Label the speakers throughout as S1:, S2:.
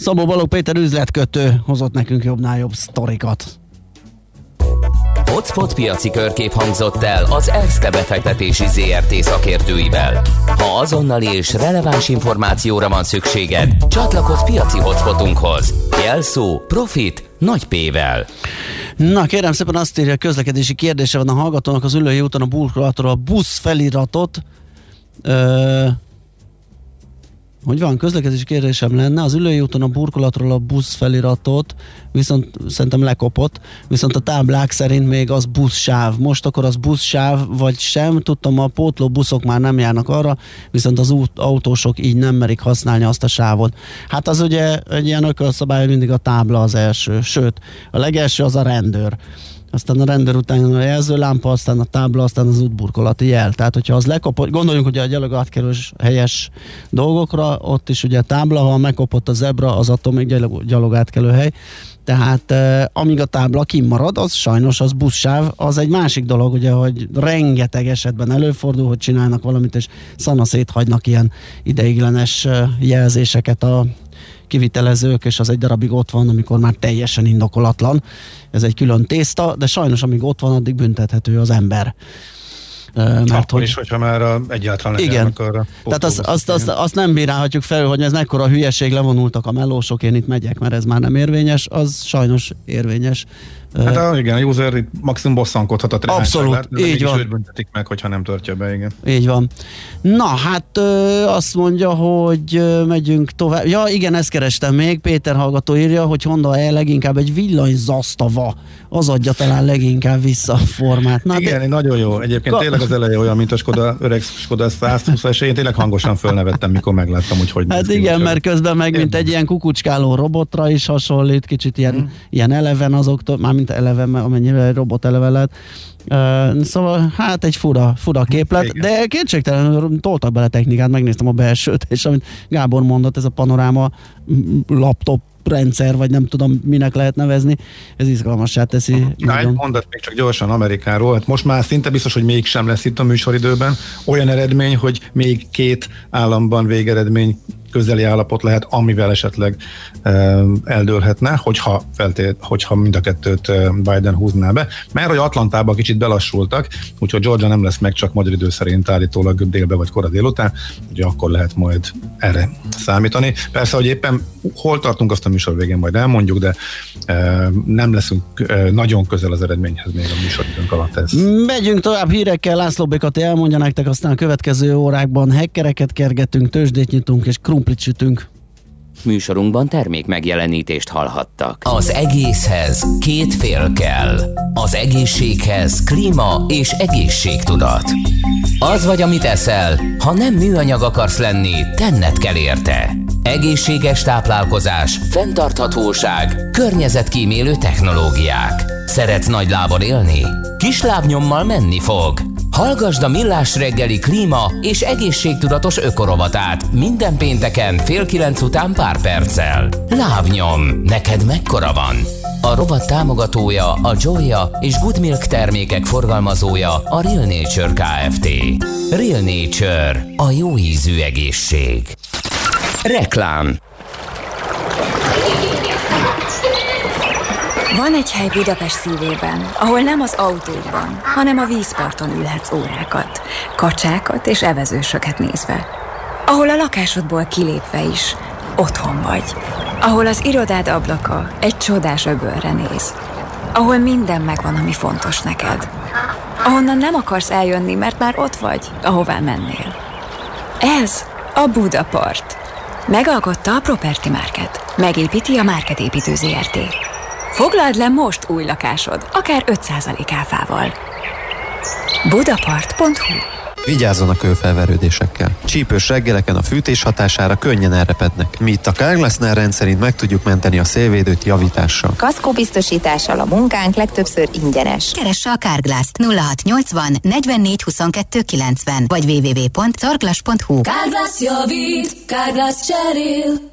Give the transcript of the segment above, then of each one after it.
S1: Szabó Balog Péter üzletkötő hozott nekünk jobbnál jobb sztorikat.
S2: Hotspot piaci körkép hangzott el az ESZTE befektetési ZRT szakértőivel. Ha azonnali és releváns információra van szükséged, csatlakozz piaci hotspotunkhoz. Jelszó Profit nagy P-vel.
S1: Na kérem szépen azt írja, közlekedési kérdése van a hallgatónak az ülői úton a burkolatról a busz feliratot ö, hogy van, közlekedési kérdésem lenne, az ülői úton a burkolatról a busz feliratot viszont szerintem lekopott, viszont a táblák szerint még az buszsáv. Most akkor az buszsáv, vagy sem, tudtam, a pótló buszok már nem járnak arra, viszont az út, autósok így nem merik használni azt a sávot. Hát az ugye egy ilyen ökölszabály, mindig a tábla az első, sőt, a legelső az a rendőr aztán a rendőr után a jelzőlámpa, aztán a tábla, aztán az útburkolati jel. Tehát, hogyha az lekopott, gondoljunk hogy a gyalog átkerülős helyes dolgokra, ott is ugye a tábla, ha megkopott a zebra, az attól még gyalog, gyalog átkelő hely. Tehát eh, amíg a tábla kimarad, az sajnos az buszsáv, az egy másik dolog, ugye, hogy rengeteg esetben előfordul, hogy csinálnak valamit, és szana széthagynak ilyen ideiglenes jelzéseket a kivitelezők, és az egy darabig ott van, amikor már teljesen indokolatlan. Ez egy külön tészta, de sajnos amíg ott van, addig büntethető az ember.
S3: Mert Akkor hogy, is, hogyha már a, egyáltalán
S1: igen. arra. Tehát azt, azt, azt, azt, nem bírálhatjuk fel, hogy ez mekkora hülyeség, levonultak a melósok, én itt megyek, mert ez már nem érvényes, az sajnos érvényes.
S3: Hát a, igen, a user itt maximum bosszankodhat a
S1: Abszolút, lát, így van.
S3: büntetik meg, hogyha nem tartja be, igen.
S1: Így van. Na, hát ö, azt mondja, hogy ö, megyünk tovább. Ja, igen, ezt kerestem még. Péter hallgató írja, hogy Honda E leginkább egy villanyzasztava. Az adja talán leginkább vissza a formát.
S3: Na, igen, de... nagyon jó. Egyébként Ka... tényleg az eleje olyan, mint a Skoda, öreg Skoda 120 és én tényleg hangosan fölnevettem, mikor megláttam, hogy hogy
S1: Hát igen, ki, mert közben meg, mint egy ilyen kukucskáló robotra is hasonlít, kicsit ilyen, hmm. ilyen eleven azoktól, már mint eleve, amennyire robot eleve lett. Uh, szóval hát egy fura, fura képlet, Igen. de kétségtelenül toltak bele technikát, megnéztem a belsőt, és amit Gábor mondott, ez a panoráma laptop rendszer, vagy nem tudom, minek lehet nevezni, ez izgalmassá teszi. Na,
S3: nagyon. egy mondat még csak gyorsan Amerikáról. Hát most már szinte biztos, hogy mégsem lesz itt a műsoridőben olyan eredmény, hogy még két államban végeredmény közeli állapot lehet, amivel esetleg eldőlhetne, hogyha, feltét, hogyha mind a kettőt Biden húzná be. Mert hogy Atlantában kicsit belassultak, úgyhogy Georgia nem lesz meg csak magyar idő szerint állítólag délbe vagy kora délután, ugye akkor lehet majd erre számítani. Persze, hogy éppen hol tartunk, azt a műsor végén majd elmondjuk, de nem leszünk nagyon közel az eredményhez még a műsoridőnk alatt ez.
S1: Megyünk tovább hírekkel, László Békati elmondja nektek, aztán a következő órákban hekkereket kergetünk, tőzsdét nyitunk és krumplit sütünk.
S2: Műsorunkban termék megjelenítést hallhattak. Az egészhez két fél kell. Az egészséghez klíma és egészségtudat. Az vagy, amit eszel, ha nem műanyag akarsz lenni, tenned kell érte. Egészséges táplálkozás, fenntarthatóság, környezetkímélő technológiák. Szeretsz nagy lábon élni? Kis lábnyommal menni fog. Hallgasd a Millás reggeli klíma és egészségtudatos ökorovatát minden pénteken fél kilenc után pár perccel. Lábnyom, neked mekkora van? A rovat támogatója a Joya és Good Milk termékek forgalmazója a Real Nature Kft. Real Nature, a jó ízű egészség. Reklám
S4: Van egy hely Budapest szívében, ahol nem az autódban, hanem a vízparton ülhetsz órákat, kacsákat és evezősöket nézve. Ahol a lakásodból kilépve is otthon vagy. Ahol az irodád ablaka egy csodás öbölre néz. Ahol minden megvan, ami fontos neked. Ahonnan nem akarsz eljönni, mert már ott vagy, ahová mennél. Ez a Budapart. Megalkotta a Property Market. Megépíti a Market Építő ZRT. Foglald le most új lakásod, akár 5% áfával. Budapart.hu
S5: Vigyázzon a kőfelverődésekkel. Csípős reggeleken a fűtés hatására könnyen elrepednek. Mi itt a Kárglasznál rendszerint meg tudjuk menteni a szélvédőt javítással.
S6: Kaszkó biztosítással a munkánk legtöbbször ingyenes.
S7: Keresse a Kárglászt 0680 44 22 90 vagy www.carglass.hu
S8: Kárglász javít, Kárglász cserél.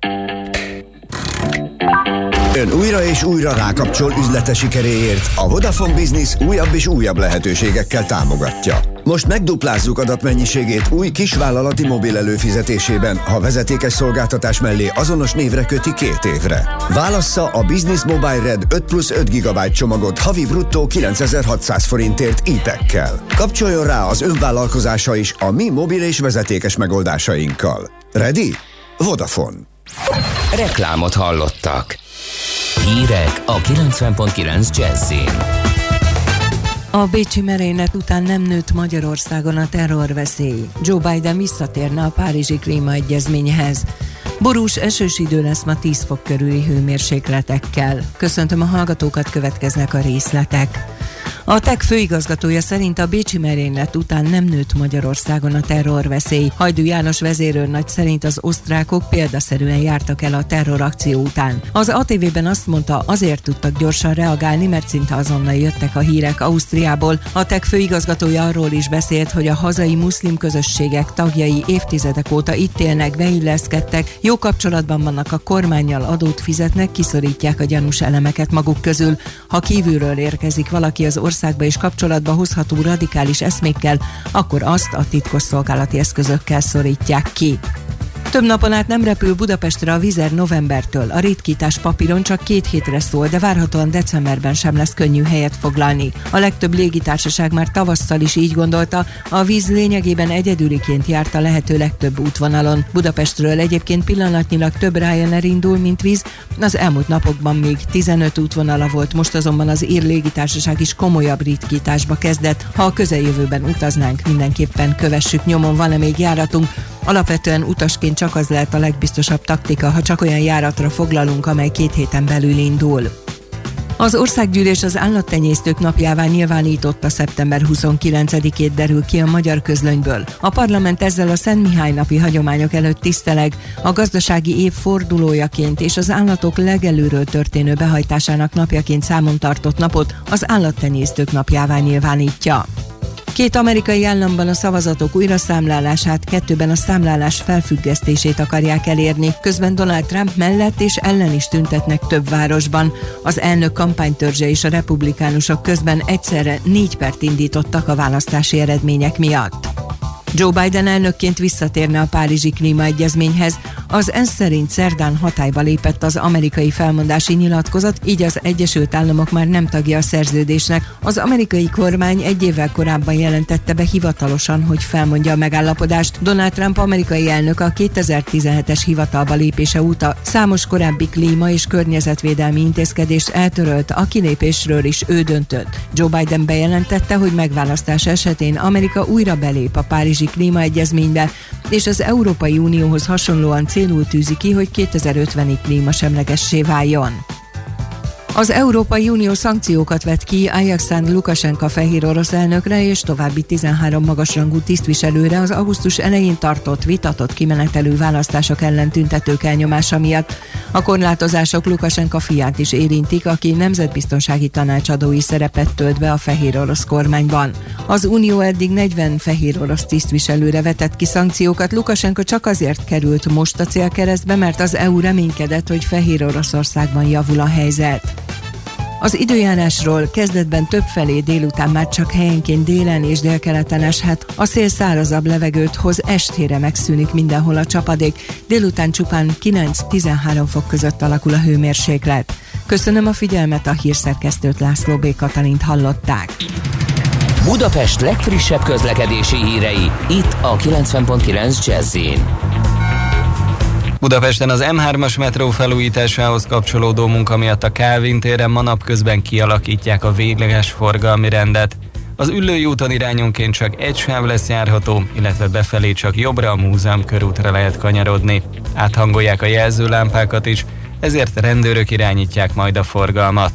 S9: Ön újra és újra rákapcsol üzlete sikeréért. A Vodafone Business újabb és újabb lehetőségekkel támogatja. Most megduplázzuk adatmennyiségét új kisvállalati mobil előfizetésében, ha vezetékes szolgáltatás mellé azonos névre köti két évre. Válassza a Business Mobile Red 5 plusz 5 GB csomagot havi bruttó 9600 forintért IPEC-kel. Kapcsoljon rá az önvállalkozása is a mi mobil és vezetékes megoldásainkkal. Ready? Vodafone.
S2: Reklámot hallottak. Hírek a 90.9 Jazzin.
S10: A bécsi merénylet után nem nőtt Magyarországon a terrorveszély. Joe Biden visszatérne a Párizsi Klímaegyezményhez. Borús esős idő lesz ma 10 fok körüli hőmérsékletekkel. Köszöntöm a hallgatókat, következnek a részletek. A TEK főigazgatója szerint a Bécsi merénylet után nem nőtt Magyarországon a terrorveszély. Hajdú János vezérőrnagy szerint az osztrákok példaszerűen jártak el a terrorakció után. Az ATV-ben azt mondta, azért tudtak gyorsan reagálni, mert szinte azonnal jöttek a hírek Ausztriából. A TEK főigazgatója arról is beszélt, hogy a hazai muszlim közösségek tagjai évtizedek óta itt élnek, beilleszkedtek, jó kapcsolatban vannak a kormányjal, adót fizetnek, kiszorítják a gyanús elemeket maguk közül. Ha kívülről érkezik valaki az országba és kapcsolatba hozható radikális eszmékkel, akkor azt a titkosszolgálati eszközökkel szorítják ki. Több napon át nem repül Budapestre a Vizer novembertől. A ritkítás papíron csak két hétre szól, de várhatóan decemberben sem lesz könnyű helyet foglalni. A legtöbb légitársaság már tavasszal is így gondolta, a víz lényegében egyedüliként járt a lehető legtöbb útvonalon. Budapestről egyébként pillanatnyilag több Ryanair indul, mint víz, az elmúlt napokban még 15 útvonala volt, most azonban az ír légitársaság is komolyabb ritkításba kezdett. Ha a közeljövőben utaznánk, mindenképpen kövessük nyomon, van-e még járatunk, Alapvetően utasként csak az lehet a legbiztosabb taktika, ha csak olyan járatra foglalunk, amely két héten belül indul. Az országgyűlés az állattenyésztők napjává nyilvánította szeptember 29-ét derül ki a magyar közlönyből. A parlament ezzel a Szent Mihály napi hagyományok előtt tiszteleg, a gazdasági év fordulójaként és az állatok legelőről történő behajtásának napjaként számon tartott napot az állattenyésztők napjává nyilvánítja. Két amerikai államban a szavazatok újraszámlálását, kettőben a számlálás felfüggesztését akarják elérni, közben Donald Trump mellett és ellen is tüntetnek több városban. Az elnök kampánytörzse és a republikánusok közben egyszerre négy pert indítottak a választási eredmények miatt. Joe Biden elnökként visszatérne a Párizsi Klímaegyezményhez. Az ENSZ szerint szerdán hatályba lépett az amerikai felmondási nyilatkozat, így az Egyesült Államok már nem tagja a szerződésnek. Az amerikai kormány egy évvel korábban jelentette be hivatalosan, hogy felmondja a megállapodást. Donald Trump amerikai elnök a 2017-es hivatalba lépése óta számos korábbi klíma és környezetvédelmi intézkedést eltörölt, a kilépésről is ő döntött. Joe Biden bejelentette, hogy megválasztás esetén Amerika újra belép a Párizsi klímaegyezménybe, és az Európai Unióhoz hasonlóan célul tűzi ki, hogy 2050-ig klímasemlegessé váljon. Az Európai Unió szankciókat vett ki Ajaxán Lukasenka fehér orosz elnökre és további 13 magasrangú tisztviselőre az augusztus elején tartott vitatott kimenetelő választások ellen tüntetők elnyomása miatt. A korlátozások Lukasenka fiát is érintik, aki nemzetbiztonsági tanácsadói szerepet tölt be a fehér orosz kormányban. Az Unió eddig 40 fehér orosz tisztviselőre vetett ki szankciókat, Lukasenka csak azért került most a célkeresztbe, mert az EU reménykedett, hogy fehér Oroszországban javul a helyzet. Az időjárásról kezdetben több felé délután már csak helyenként délen és délkeleten eshet. A szél szárazabb levegőt hoz, estére megszűnik mindenhol a csapadék, délután csupán 9-13 fok között alakul a hőmérséklet. Köszönöm a figyelmet, a hírszerkesztőt László B. Katalint hallották.
S2: Budapest legfrissebb közlekedési hírei, itt a 90.9 jazz
S11: Budapesten az M3-as metró felújításához kapcsolódó munka miatt a Kálvin téren ma napközben kialakítják a végleges forgalmi rendet. Az Üllői úton irányonként csak egy sáv lesz járható, illetve befelé csak jobbra a múzeum körútra lehet kanyarodni. Áthangolják a jelzőlámpákat is, ezért rendőrök irányítják majd a forgalmat.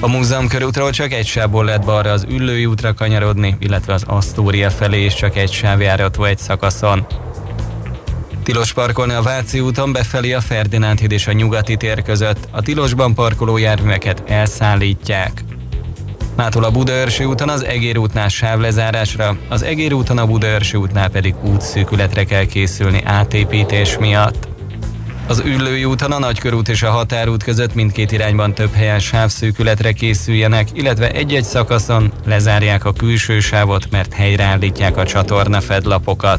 S11: A múzeum körútról csak egy sávból lehet balra az Üllői útra kanyarodni, illetve az Asztória felé is csak egy sáv járható egy szakaszon. Tilos parkolni a Váci úton befelé a Ferdinánd híd és a Nyugati tér között. A tilosban parkoló járműveket elszállítják. Mától a Budaörsi úton az Egér útnál sávlezárásra, az Egér úton a Budaörsi útnál pedig útszűkületre kell készülni átépítés miatt. Az Üllői úton a Nagykörút és a Határút között mindkét irányban több helyen sávszűkületre készüljenek, illetve egy-egy szakaszon lezárják a külső sávot, mert helyreállítják a csatorna fedlapokat.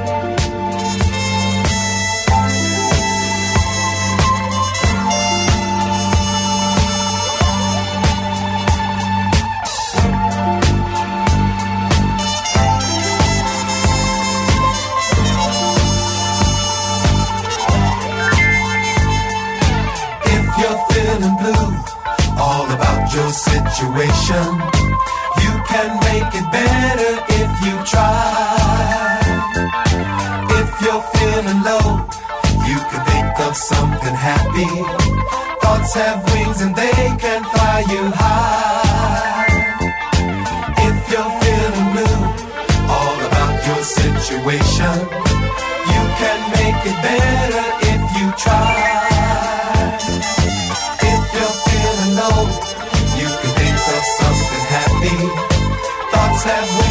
S12: Situation. You can make it better if you try. If you're feeling low, you can think of something happy. Thoughts have wings and they can fly you high. If you're feeling blue, all about your situation. You can make it better if you try. Have wings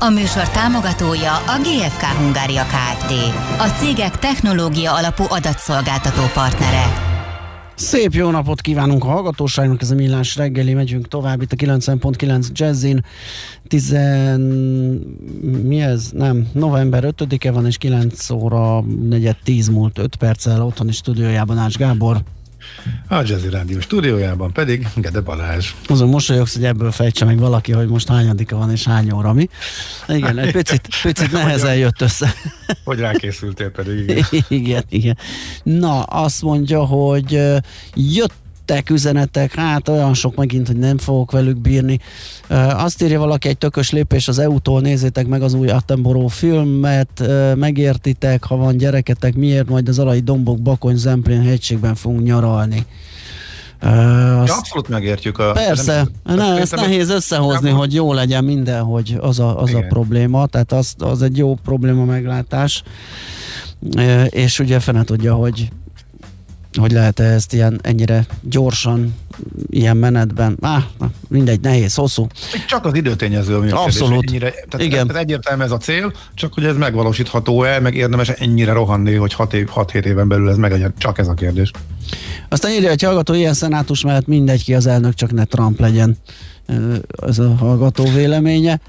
S7: A műsor támogatója a GFK Hungária Kft. A cégek technológia alapú adatszolgáltató partnere.
S1: Szép jó napot kívánunk a hallgatóságnak, ez a Millás reggeli, megyünk tovább itt a 90.9 Jazzin. 10... mi ez? Nem, november 5-e van, és 9 óra 4-10 múlt 5 perccel otthoni stúdiójában Ács Gábor.
S3: A Jazzy Rádió stúdiójában pedig Gede Balázs.
S1: Azon mosolyogsz, hogy ebből fejtse meg valaki, hogy most hányadika van és hány óra mi. Igen, egy picit, picit nehezen jött össze.
S3: Hogy rákészültél pedig, igen.
S1: igen, igen. Na, azt mondja, hogy ö, jöttek üzenetek, hát olyan sok megint, hogy nem fogok velük bírni. Azt írja valaki, egy tökös lépés az EU-tól, nézzétek meg az új Attenborough filmet, megértitek, ha van gyereketek, miért majd az alai dombok, Bakony, Zemplén hegységben fogunk nyaralni.
S3: Ja,
S1: azt-
S3: abszolút megértjük a...
S1: Persze,
S3: nem-
S1: ne, ezt
S3: szerintem-
S1: nehéz összehozni, hogy jó legyen minden, hogy az a, az a probléma, tehát az, az egy jó probléma meglátás, és ugye fene tudja, hogy hogy lehet ezt ilyen ennyire gyorsan, ilyen menetben, ah, na, mindegy, nehéz, hosszú.
S3: Csak az időtényező, ami
S1: Abszolút.
S3: Ennyire, tehát
S1: Igen.
S3: Ez egyértelmű ez a cél, csak hogy ez megvalósítható-e, meg érdemes ennyire rohanni, hogy 6 év, 6-7 éven belül ez meglegyen. Csak ez a kérdés.
S1: Aztán írja egy hallgató, ilyen szenátus mellett mindegy ki az elnök, csak ne Trump legyen. Ez a hallgató véleménye.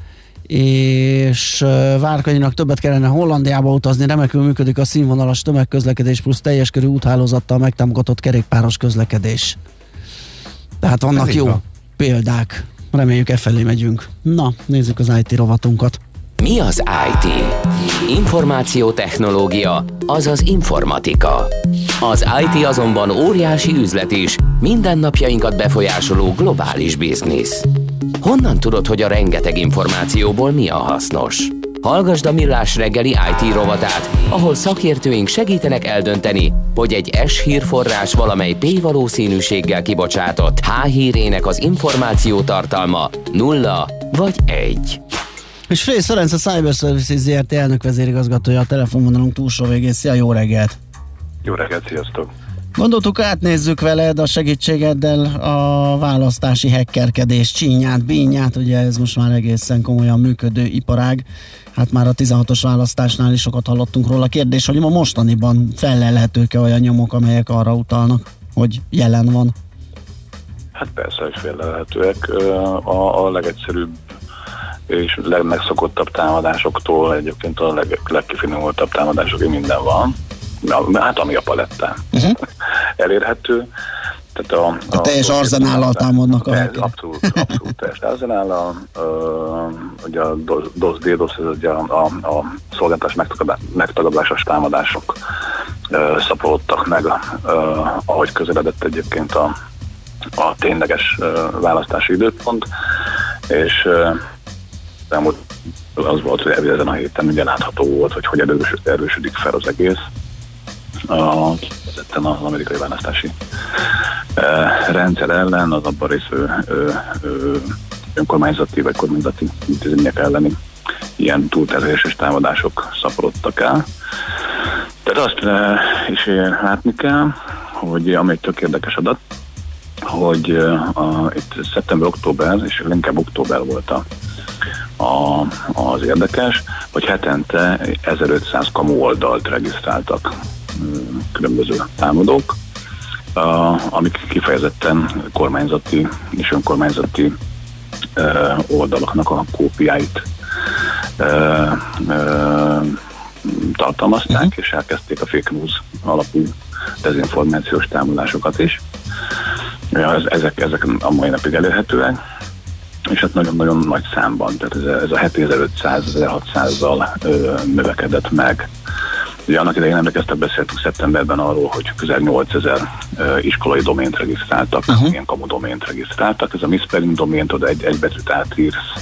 S1: És Várkanyinak többet kellene Hollandiába utazni, remekül működik a színvonalas tömegközlekedés plusz teljes körű úthálózattal megtámogatott kerékpáros közlekedés. Tehát vannak jó
S3: van.
S1: példák. Reméljük e felé megyünk. Na, nézzük az IT rovatunkat.
S2: Mi az IT? Információtechnológia, azaz informatika. Az IT azonban óriási üzlet is, mindennapjainkat befolyásoló globális biznisz. Honnan tudod, hogy a rengeteg információból mi a hasznos? Hallgasd a Millás reggeli IT rovatát, ahol szakértőink segítenek eldönteni, hogy egy S hírforrás valamely P valószínűséggel kibocsátott H hírének az információ tartalma nulla vagy egy.
S1: És Frész Ferenc a Cyber Services ZRT elnök vezérigazgatója a telefonvonalunk túlsó végén. Szia, jó reggelt!
S13: Jó reggelt, sziasztok!
S1: Gondoltuk, átnézzük veled a segítségeddel a választási hekkerkedés csínyát, bínyát, ugye ez most már egészen komolyan működő iparág. Hát már a 16-os választásnál is sokat hallottunk róla. Kérdés, hogy a mostaniban fellelhetők-e olyan nyomok, amelyek arra utalnak, hogy jelen van?
S13: Hát persze, hogy félrevehetőek. Ö, A, a legegyszerűbb és legmegszokottabb támadásoktól egyébként a leg, legkifinomultabb támadásokig minden van. Hát ami a palettán
S1: Uh-huh.
S13: elérhető. Tehát a,
S1: A teljes arzenállal támadnak a
S13: Ez abszolút, abszolút teljes arzenállal. Ugye a DOS, DOS, DDoS, ez ugye a, a, a szolgáltatás megtagadá- megtagadásos támadások ö, szaporodtak meg, ö, ahogy közeledett egyébként a, a tényleges ö, választási időpont, és elmúlt az volt, hogy ezen a héten ugye látható volt, hogy hogy erős, erősödik fel az egész. A, az amerikai választási rendszer ellen, az abban részvő önkormányzati vagy kormányzati intézmények elleni ilyen túlterheléses támadások szaporodtak el. Tehát azt is látni kell, hogy ami egy tök érdekes adat, hogy a, itt szeptember-október, és inkább október volt a, a, az érdekes, hogy hetente 1500 kamu oldalt regisztráltak különböző támadók, amik kifejezetten kormányzati és önkormányzati oldalaknak a kópiáit tartalmazták, és elkezdték a fake news alapú dezinformációs támadásokat is. Ezek, ezek a mai napig elérhetőek, és hát nagyon-nagyon nagy számban, tehát ez, ez a heti 1500-1600-zal növekedett meg. Ugye annak idején emlékeztek, beszéltünk szeptemberben arról, hogy közel 8000 ö, iskolai domént regisztráltak, uh-huh. ilyen kamu domént regisztráltak. Ez a misspelling domént, oda egy, egy betűt átírsz,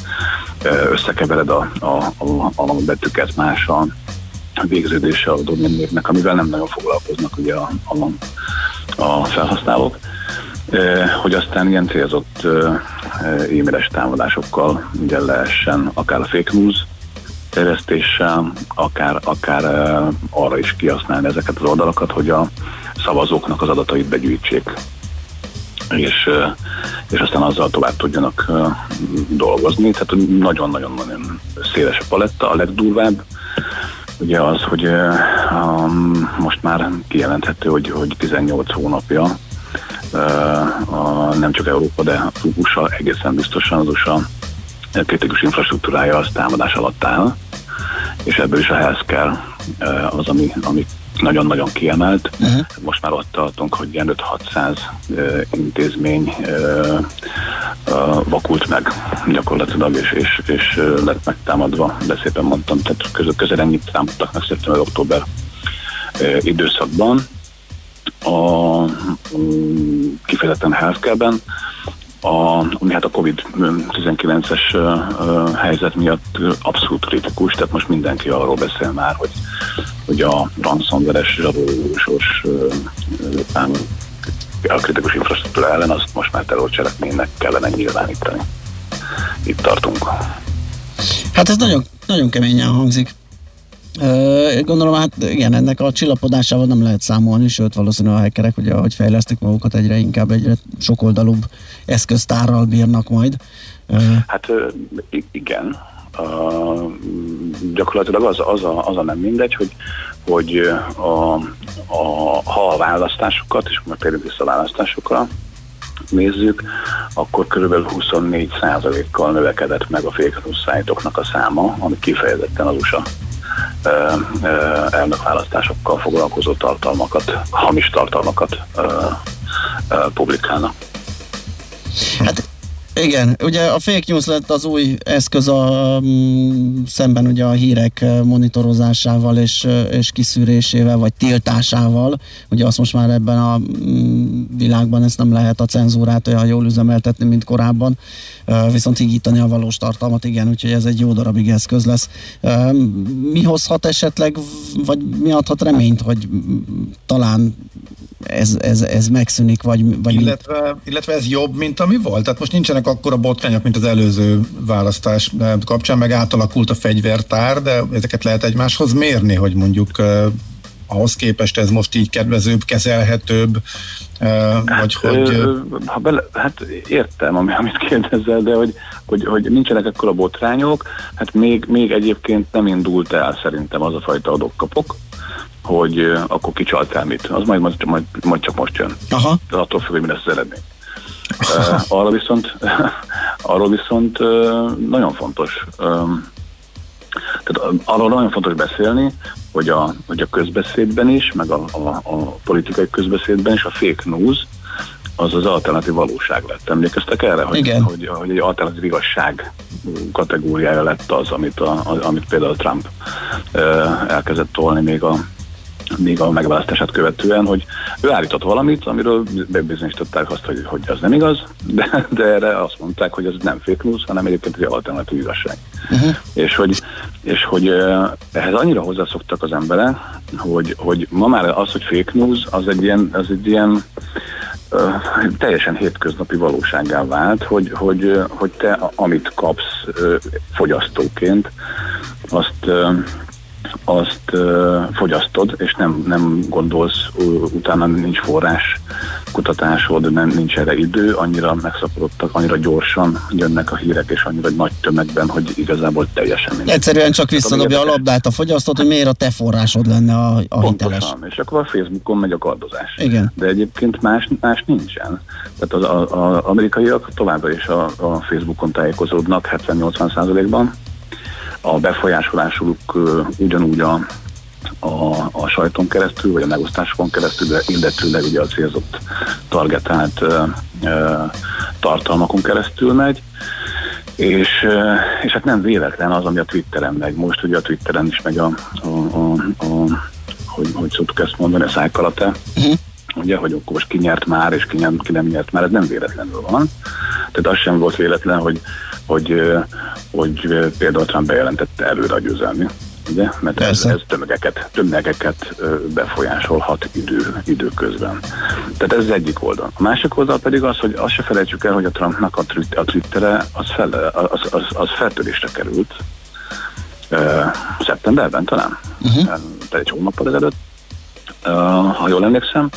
S13: összekevered a, a, a, a betűket mással, végződése a doménnévnek, amivel nem nagyon foglalkoznak ugye a, a, a felhasználók, hogy aztán ilyen célzott e-mailes támadásokkal ugye lehessen akár a fake news terjesztéssel, akár, akár arra is kihasználni ezeket az oldalakat, hogy a szavazóknak az adatait begyűjtsék. És, és aztán azzal tovább tudjanak dolgozni. Tehát nagyon-nagyon-nagyon széles a paletta, a legdurvább. Ugye az, hogy um, most már kijelenthető, hogy, hogy 18 hónapja eh, a, nem csak Európa, de az USA egészen biztosan az USA kritikus infrastruktúrája az támadás alatt áll, és ebből is a healthcare eh, az, ami, ami nagyon-nagyon kiemelt. Uh-huh. Most már ott tartunk, hogy ilyen 5-600 uh, intézmény uh, uh, vakult meg gyakorlatilag, és, és, és lett megtámadva, de szépen mondtam, tehát közel, közel ennyit támadtak meg szeptember-október időszakban. A um, kifejezetten healthcare-ben, a, ami hát a COVID-19-es uh, helyzet miatt abszolút kritikus, tehát most mindenki arról beszél már, hogy, hogy a ransomware-es zsarolósos a kritikus infrastruktúra ellen azt most már terrorcselekménynek kellene nyilvánítani. Itt tartunk.
S1: Hát ez nagyon, nagyon keményen hangzik. Gondolom, hát igen, ennek a csillapodásával nem lehet számolni, sőt valószínűleg a hackerek, ugye, ahogy fejlesztik magukat, egyre inkább egyre sokoldalúbb eszköztárral bírnak majd.
S13: Hát igen, uh, gyakorlatilag az, az, a, az a nem mindegy, hogy, hogy a, a, ha a választásokat, és majd térjünk vissza a választásokra, nézzük, akkor körülbelül 24%-kal növekedett meg a fake news a száma, ami kifejezetten az USA elnökválasztásokkal foglalkozó tartalmakat, hamis tartalmakat publikálnak.
S1: Hát igen, ugye a fake news lett az új eszköz a, mm, szemben ugye a hírek eh, monitorozásával és, eh, és kiszűrésével, vagy tiltásával. Ugye azt most már ebben a mm, világban ezt nem lehet a cenzúrát olyan jól üzemeltetni, mint korábban, Eh, viszont higítani a valós tartalmat, igen, úgyhogy ez egy jó darabig eszköz lesz. Mi hozhat esetleg, vagy mi adhat reményt, hogy talán ez, ez, ez megszűnik, vagy, vagy?
S3: Illetve, illetve ez jobb, mint ami volt? Tehát most nincsenek akkora botrányok, mint az előző választás eh, kapcsán, meg átalakult a fegyvertár, de ezeket lehet egymáshoz mérni, hogy mondjuk eh, ahhoz képest ez most így kedvezőbb, kezelhetőbb, eh, vagy hogy...
S13: Ö, ha bele, hát értem, ami, amit kérdezel, de hogy, hogy, hogy nincsenek ekkora botrányok, hát még, még egyébként nem indult el szerintem az a fajta adokkapok, hogy ö, akkor kicsaltál mit. Az majd, majd, majd, majd csak most jön.
S1: Aha.
S13: De attól függ, hogy mi lesz az eredmény. Arra viszont, arról viszont nagyon fontos, tehát arról nagyon fontos beszélni, hogy a, hogy a közbeszédben is, meg a, a, a politikai közbeszédben is a fake news az az alternatív valóság lett. Emlékeztek erre? Hogy,
S1: Igen.
S13: Hogy, hogy egy alternatív igazság kategóriája lett az, amit, a, amit például Trump elkezdett tolni még a, még a megválasztását követően, hogy ő állított valamit, amiről bebizonyították azt, hogy, hogy az nem igaz, de, de erre azt mondták, hogy ez nem fake news, hanem egyébként egy alternatív igazság.
S1: Uh-huh.
S13: És hogy, és hogy eh, ehhez annyira hozzászoktak az emberek, hogy, hogy ma már az, hogy fake news, az egy ilyen, az egy ilyen teljesen hétköznapi valósággá vált, hogy, hogy, hogy te amit kapsz fogyasztóként, azt azt fogyasztod, és nem, nem gondolsz, utána nincs forrás kutatásod, nem, nincs erre idő, annyira megszaporodtak, annyira gyorsan jönnek a hírek, és annyira nagy tömegben, hogy igazából teljesen mindegy.
S1: Egyszerűen csak
S13: ami
S1: visszadobja a labdát a fogyasztót, hogy miért a te forrásod lenne a, a hiteles.
S13: Pontosan, és akkor a Facebookon megy a kardozás.
S1: Igen.
S13: De egyébként más, más nincsen. Tehát az a, a amerikaiak továbbra is a, a Facebookon tájékozódnak 70-80 százalékban. A befolyásolásuk ugyanúgy a, a, a sajton keresztül, vagy a megosztásokon keresztül, de illetőleg ugye a célzott targetált ö, ö, tartalmakon keresztül megy. És, ö, és hát nem véletlen az, ami a Twitteren megy. Most ugye a Twitteren is megy a, a, a, a hogy, hogy szoktuk ezt mondani, a szájkalate.
S1: Uh-huh.
S13: Ugye, hogy akkor most ki nyert már, és ki nem, ki nem nyert már, ez nem véletlenül van. Tehát az sem volt véletlen, hogy, hogy, hogy például Trump bejelentette előre a győzelmi ugye? Mert ez, ez tömegeket, tömegeket befolyásolhat idő, időközben. Tehát ez az egyik oldal. A másik oldal pedig az, hogy azt se felejtsük el, hogy a Trumpnak a, a Twittere az, fel, az, az, az feltörésre került ö, szeptemberben talán, uh-huh. tehát egy hónappal ezelőtt, ö, ha jól emlékszem,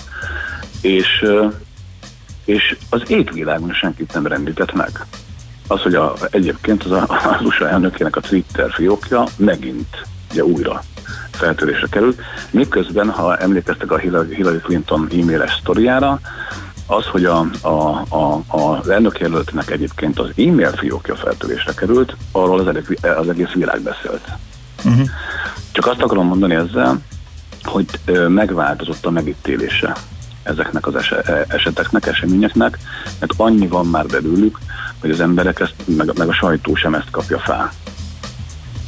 S13: és, és az égvilágon senkit nem rendített meg. Az, hogy a, egyébként az, a, az USA elnökének a Twitter fiókja megint ugye újra feltörésre került, miközben, ha emlékeztek a Hillary Clinton e-mailes sztoriára, az, hogy a, a, a, az elnökjelöltnek egyébként az e-mail fiókja feltörésre került, arról az, egész, az egész világ beszélt.
S14: Uh-huh.
S13: Csak azt akarom mondani ezzel, hogy megváltozott a megítélése ezeknek az ese- eseteknek, eseményeknek, mert annyi van már belőlük, hogy az emberek ezt, meg, meg a sajtó sem ezt kapja fel.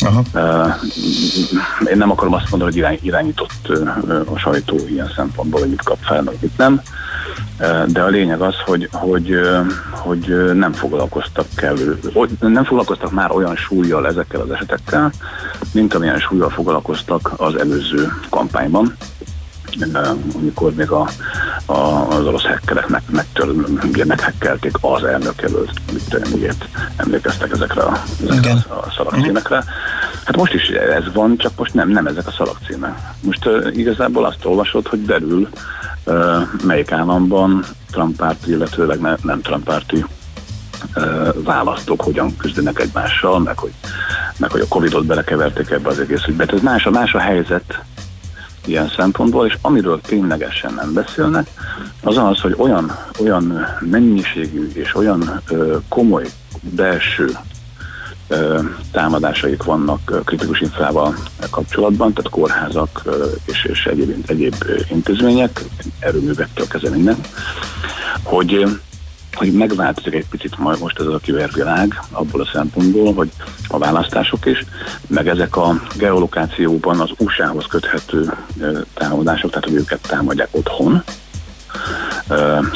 S14: Aha.
S13: Uh, én nem akarom azt mondani, hogy irány, irányított a sajtó ilyen szempontból, hogy mit kap fel, meg mit nem. Uh, de a lényeg az, hogy, hogy, hogy nem foglalkoztak kellő, nem foglalkoztak már olyan súlyjal ezekkel az esetekkel, mint amilyen súlyjal foglalkoztak az előző kampányban amikor még a, a, az orosz hekkerek meg, megtör, meghekkelték az elnök előtt, mit tudom, ugye emlékeztek ezekre a, ezekre a, a szalagcímekre. Hát most is ez van, csak most nem, nem ezek a szalagcímek. Most uh, igazából azt olvasod, hogy belül uh, melyik államban Trump párti, illetőleg ne, nem Trump párti választók hogyan küzdenek egymással, meg hogy, meg hogy a Covid-ot belekeverték ebbe az egész ügybe. Tehát más a, más a helyzet ilyen szempontból, és amiről ténylegesen nem beszélnek, az az, hogy olyan, olyan mennyiségű és olyan ö, komoly belső ö, támadásaik vannak kritikus infrával kapcsolatban, tehát kórházak ö, és, és egyéb, egyéb intézmények, erőművektől kezdve minden, hogy hogy megváltozik egy picit majd most ez a kibervilág abból a szempontból, hogy a választások is, meg ezek a geolokációban az USA-hoz köthető támadások, tehát hogy őket támadják otthon,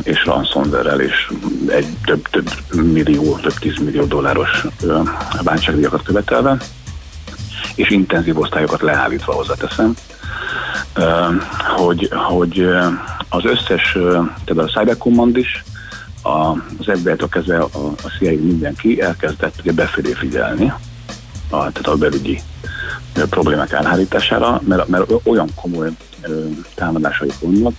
S13: és ransomware és egy több, több millió, több tízmillió dolláros ö, bántságdíjakat követelve, és intenzív osztályokat leállítva hozzáteszem, hogy, hogy az összes, tehát a Cyber Command is, a, az FBI-től kezdve a, a CIA mindenki elkezdett ugye befelé figyelni, a, tehát a belügyi problémák elhárítására, mert, mert olyan komoly ö, támadásai vannak,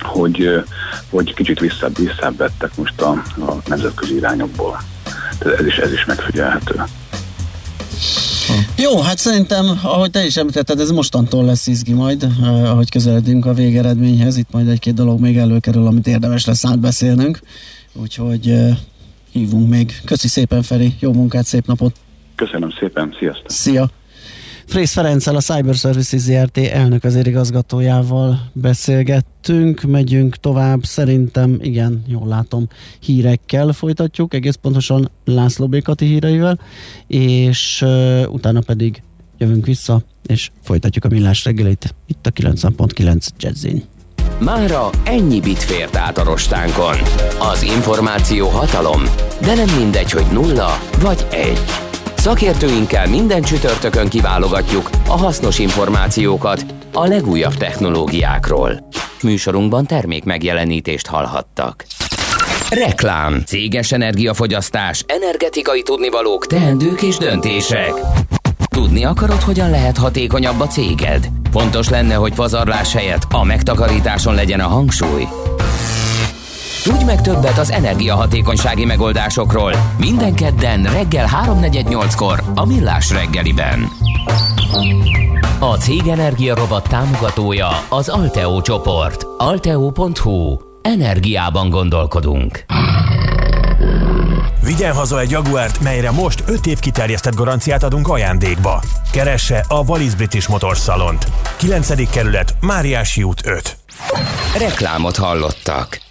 S13: hogy, hogy kicsit visszább, visszább vettek most a, a nemzetközi irányokból. Tehát ez is, ez is megfigyelhető.
S1: Jó, hát szerintem, ahogy te is említetted, ez mostantól lesz izgi majd, eh, ahogy közeledünk a végeredményhez. Itt majd egy-két dolog még előkerül, amit érdemes lesz átbeszélnünk. Úgyhogy eh, hívunk még. Köszi szépen, Feri. Jó munkát, szép napot.
S13: Köszönöm szépen, sziasztok!
S1: Szia! Frész Ferenccel, a Cyber Services ZRT elnök vezérigazgatójával beszélgettünk, megyünk tovább, szerintem, igen, jól látom, hírekkel folytatjuk, egész pontosan László Békati híreivel, és uh, utána pedig jövünk vissza, és folytatjuk a millás reggelit itt a 90.9 Jazzin.
S2: Mára ennyi bit fért át a rostánkon. Az információ hatalom, de nem mindegy, hogy nulla vagy egy. Szakértőinkkel minden csütörtökön kiválogatjuk a hasznos információkat a legújabb technológiákról. Műsorunkban termék megjelenítést hallhattak. Reklám, céges energiafogyasztás, energetikai tudnivalók, teendők és döntések. Tudni akarod, hogyan lehet hatékonyabb a céged? Fontos lenne, hogy pazarlás helyett a megtakarításon legyen a hangsúly. Tudj meg többet az energiahatékonysági megoldásokról minden kedden reggel 3.48-kor a Millás reggeliben. A Cég Energia Robot támogatója az Alteo csoport. Alteo.hu. Energiában gondolkodunk.
S15: Vigyen haza egy Jaguárt, melyre most 5 év kiterjesztett garanciát adunk ajándékba. Keresse a Wallis British Motors Salont. 9. kerület, Máriási út 5.
S2: Reklámot hallottak.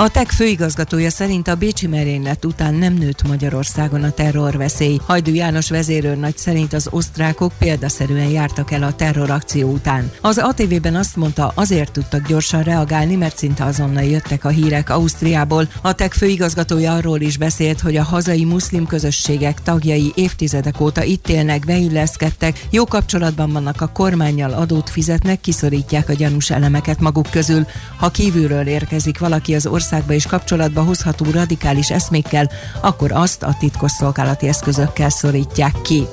S10: A TEK főigazgatója szerint a Bécsi merénylet után nem nőtt Magyarországon a terrorveszély. Hajdú János vezérőrnagy szerint az osztrákok példaszerűen jártak el a terrorakció után. Az ATV-ben azt mondta, azért tudtak gyorsan reagálni, mert szinte azonnal jöttek a hírek Ausztriából. A TEK főigazgatója arról is beszélt, hogy a hazai muszlim közösségek tagjai évtizedek óta itt élnek, beilleszkedtek, jó kapcsolatban vannak a kormányjal, adót fizetnek, kiszorítják a gyanús elemeket maguk közül. Ha kívülről érkezik valaki az országba és kapcsolatba hozható radikális eszmékkel, akkor azt a titkosszolgálati eszközökkel szorítják ki.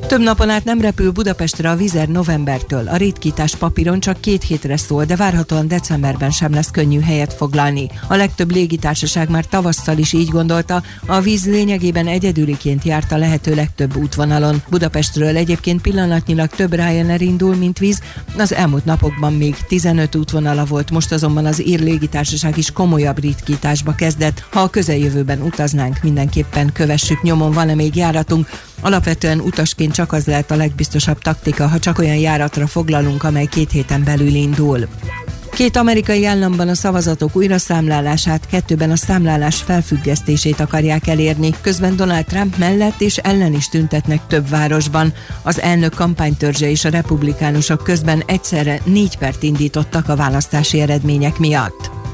S10: Több napon át nem repül Budapestre a Vizer novembertől. A ritkítás papíron csak két hétre szól, de várhatóan decemberben sem lesz könnyű helyet foglalni. A legtöbb légitársaság már tavasszal is így gondolta, a víz lényegében egyedüliként járt a lehető legtöbb útvonalon. Budapestről egyébként pillanatnyilag több Ryanair indul, mint víz. Az elmúlt napokban még 15 útvonala volt, most azonban az ír légitársaság is komolyabb ritkításba kezdett. Ha a közeljövőben utaznánk, mindenképpen kövessük nyomon, van-e még járatunk, Alapvetően utasként csak az lehet a legbiztosabb taktika, ha csak olyan járatra foglalunk, amely két héten belül indul. Két amerikai államban a szavazatok újraszámlálását, kettőben a számlálás felfüggesztését akarják elérni, közben Donald Trump mellett és ellen is tüntetnek több városban. Az elnök kampánytörzse és a republikánusok közben egyszerre négy pert indítottak a választási eredmények miatt.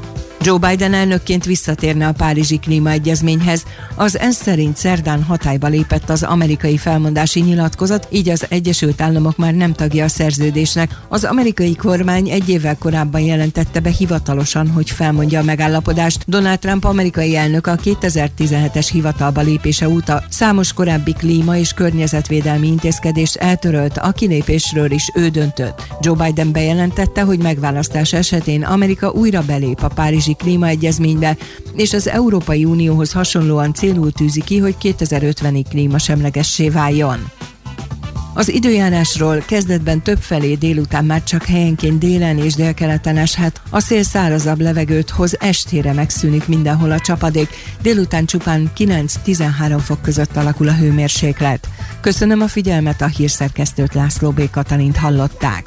S10: Joe Biden elnökként visszatérne a Párizsi Klímaegyezményhez. Az ENSZ szerint szerdán hatályba lépett az amerikai felmondási nyilatkozat, így az Egyesült Államok már nem tagja a szerződésnek. Az amerikai kormány egy évvel korábban jelentette be hivatalosan, hogy felmondja a megállapodást. Donald Trump amerikai elnök a 2017-es hivatalba lépése óta számos korábbi klíma és környezetvédelmi intézkedést eltörölt, a kilépésről is ő döntött. Joe Biden bejelentette, hogy megválasztás esetén Amerika újra belép a Párizsi Párizsi Klímaegyezménybe, és az Európai Unióhoz hasonlóan célul tűzi ki, hogy 2050-ig klímasemlegessé váljon. Az időjárásról kezdetben több felé délután már csak helyenként délen és délkeleten eshet. A szél szárazabb levegőt hoz, estére megszűnik mindenhol a csapadék. Délután csupán 9-13 fok között alakul a hőmérséklet. Köszönöm a figyelmet, a hírszerkesztőt László B. Katalint hallották.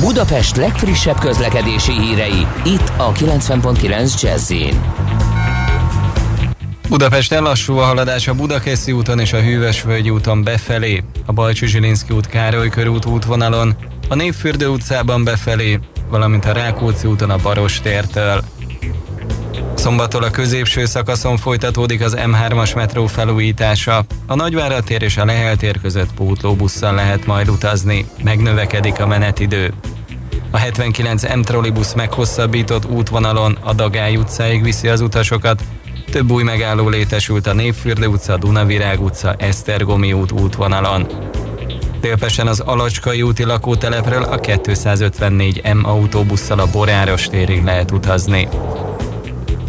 S2: Budapest legfrissebb közlekedési hírei, itt a 90.9 jazz
S11: Budapesten lassú a haladás a Budakeszi úton és a Hűvösvölgyi úton befelé, a Balcsú Zsilinszki út Károly körút útvonalon, a Népfürdő utcában befelé, valamint a Rákóczi úton a Baros tértől. Szombattól a középső szakaszon folytatódik az M3-as metró felújítása. A Nagyvárad tér és a Lehel tér között pótlóbusszal lehet majd utazni, megnövekedik a menetidő. A 79 M trollibusz meghosszabbított útvonalon a Dagály utcáig viszi az utasokat, több új megálló létesült a Népfürdő utca, Dunavirág utca, Esztergomi út útvonalon. Délpesten az Alacskai úti lakótelepről a 254 M autóbusszal a Boráros térig lehet utazni.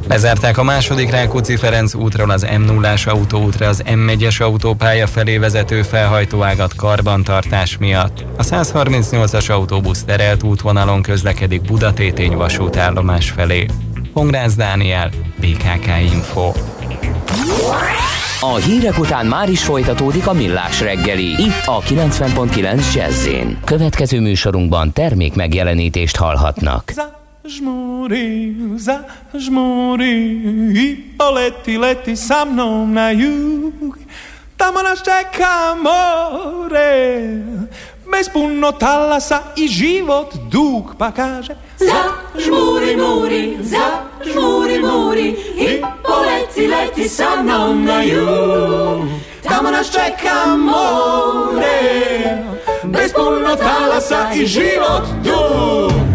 S11: Lezárták a második Rákóczi Ferenc útról az m 0 autóútra az M1-es autópálya felé vezető felhajtóágat karbantartás miatt. A 138-as autóbusz terelt útvonalon közlekedik Budatétény vasútállomás felé. Pongrász Dániel, BKK Info.
S2: A hírek után már is folytatódik a millás reggeli, itt a 90.9 jazz Következő műsorunkban termék megjelenítést hallhatnak.
S16: Zažmuri, zažmuri i poleti, leti sa mnom na jug. Tamo nas čeka more, bez puno talasa i život dug, pa kaže
S8: Zažmuri, muri, zažmuri, muri i poleti, leti sa mnom na jug. Tamo nas čeka more, bez puno talasa i život dug.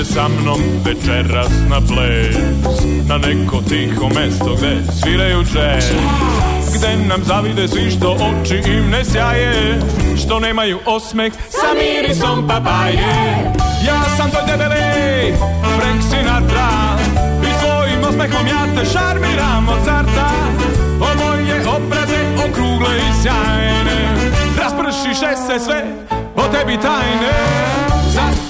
S16: Vodim te sa mnom večeras na ples Na neko tiho mesto gde sviraju džez. Gde nam zavide svi što oči im ne sjaje Što nemaju osmeh sa mirisom papaje. Ja sam tvoj debeli Frank Sinatra I svojim osmehom ja te šarmiram od carta O moje obraze okrugle i sjajne Raspršiše se sve o tebi tajne. Zašmuri,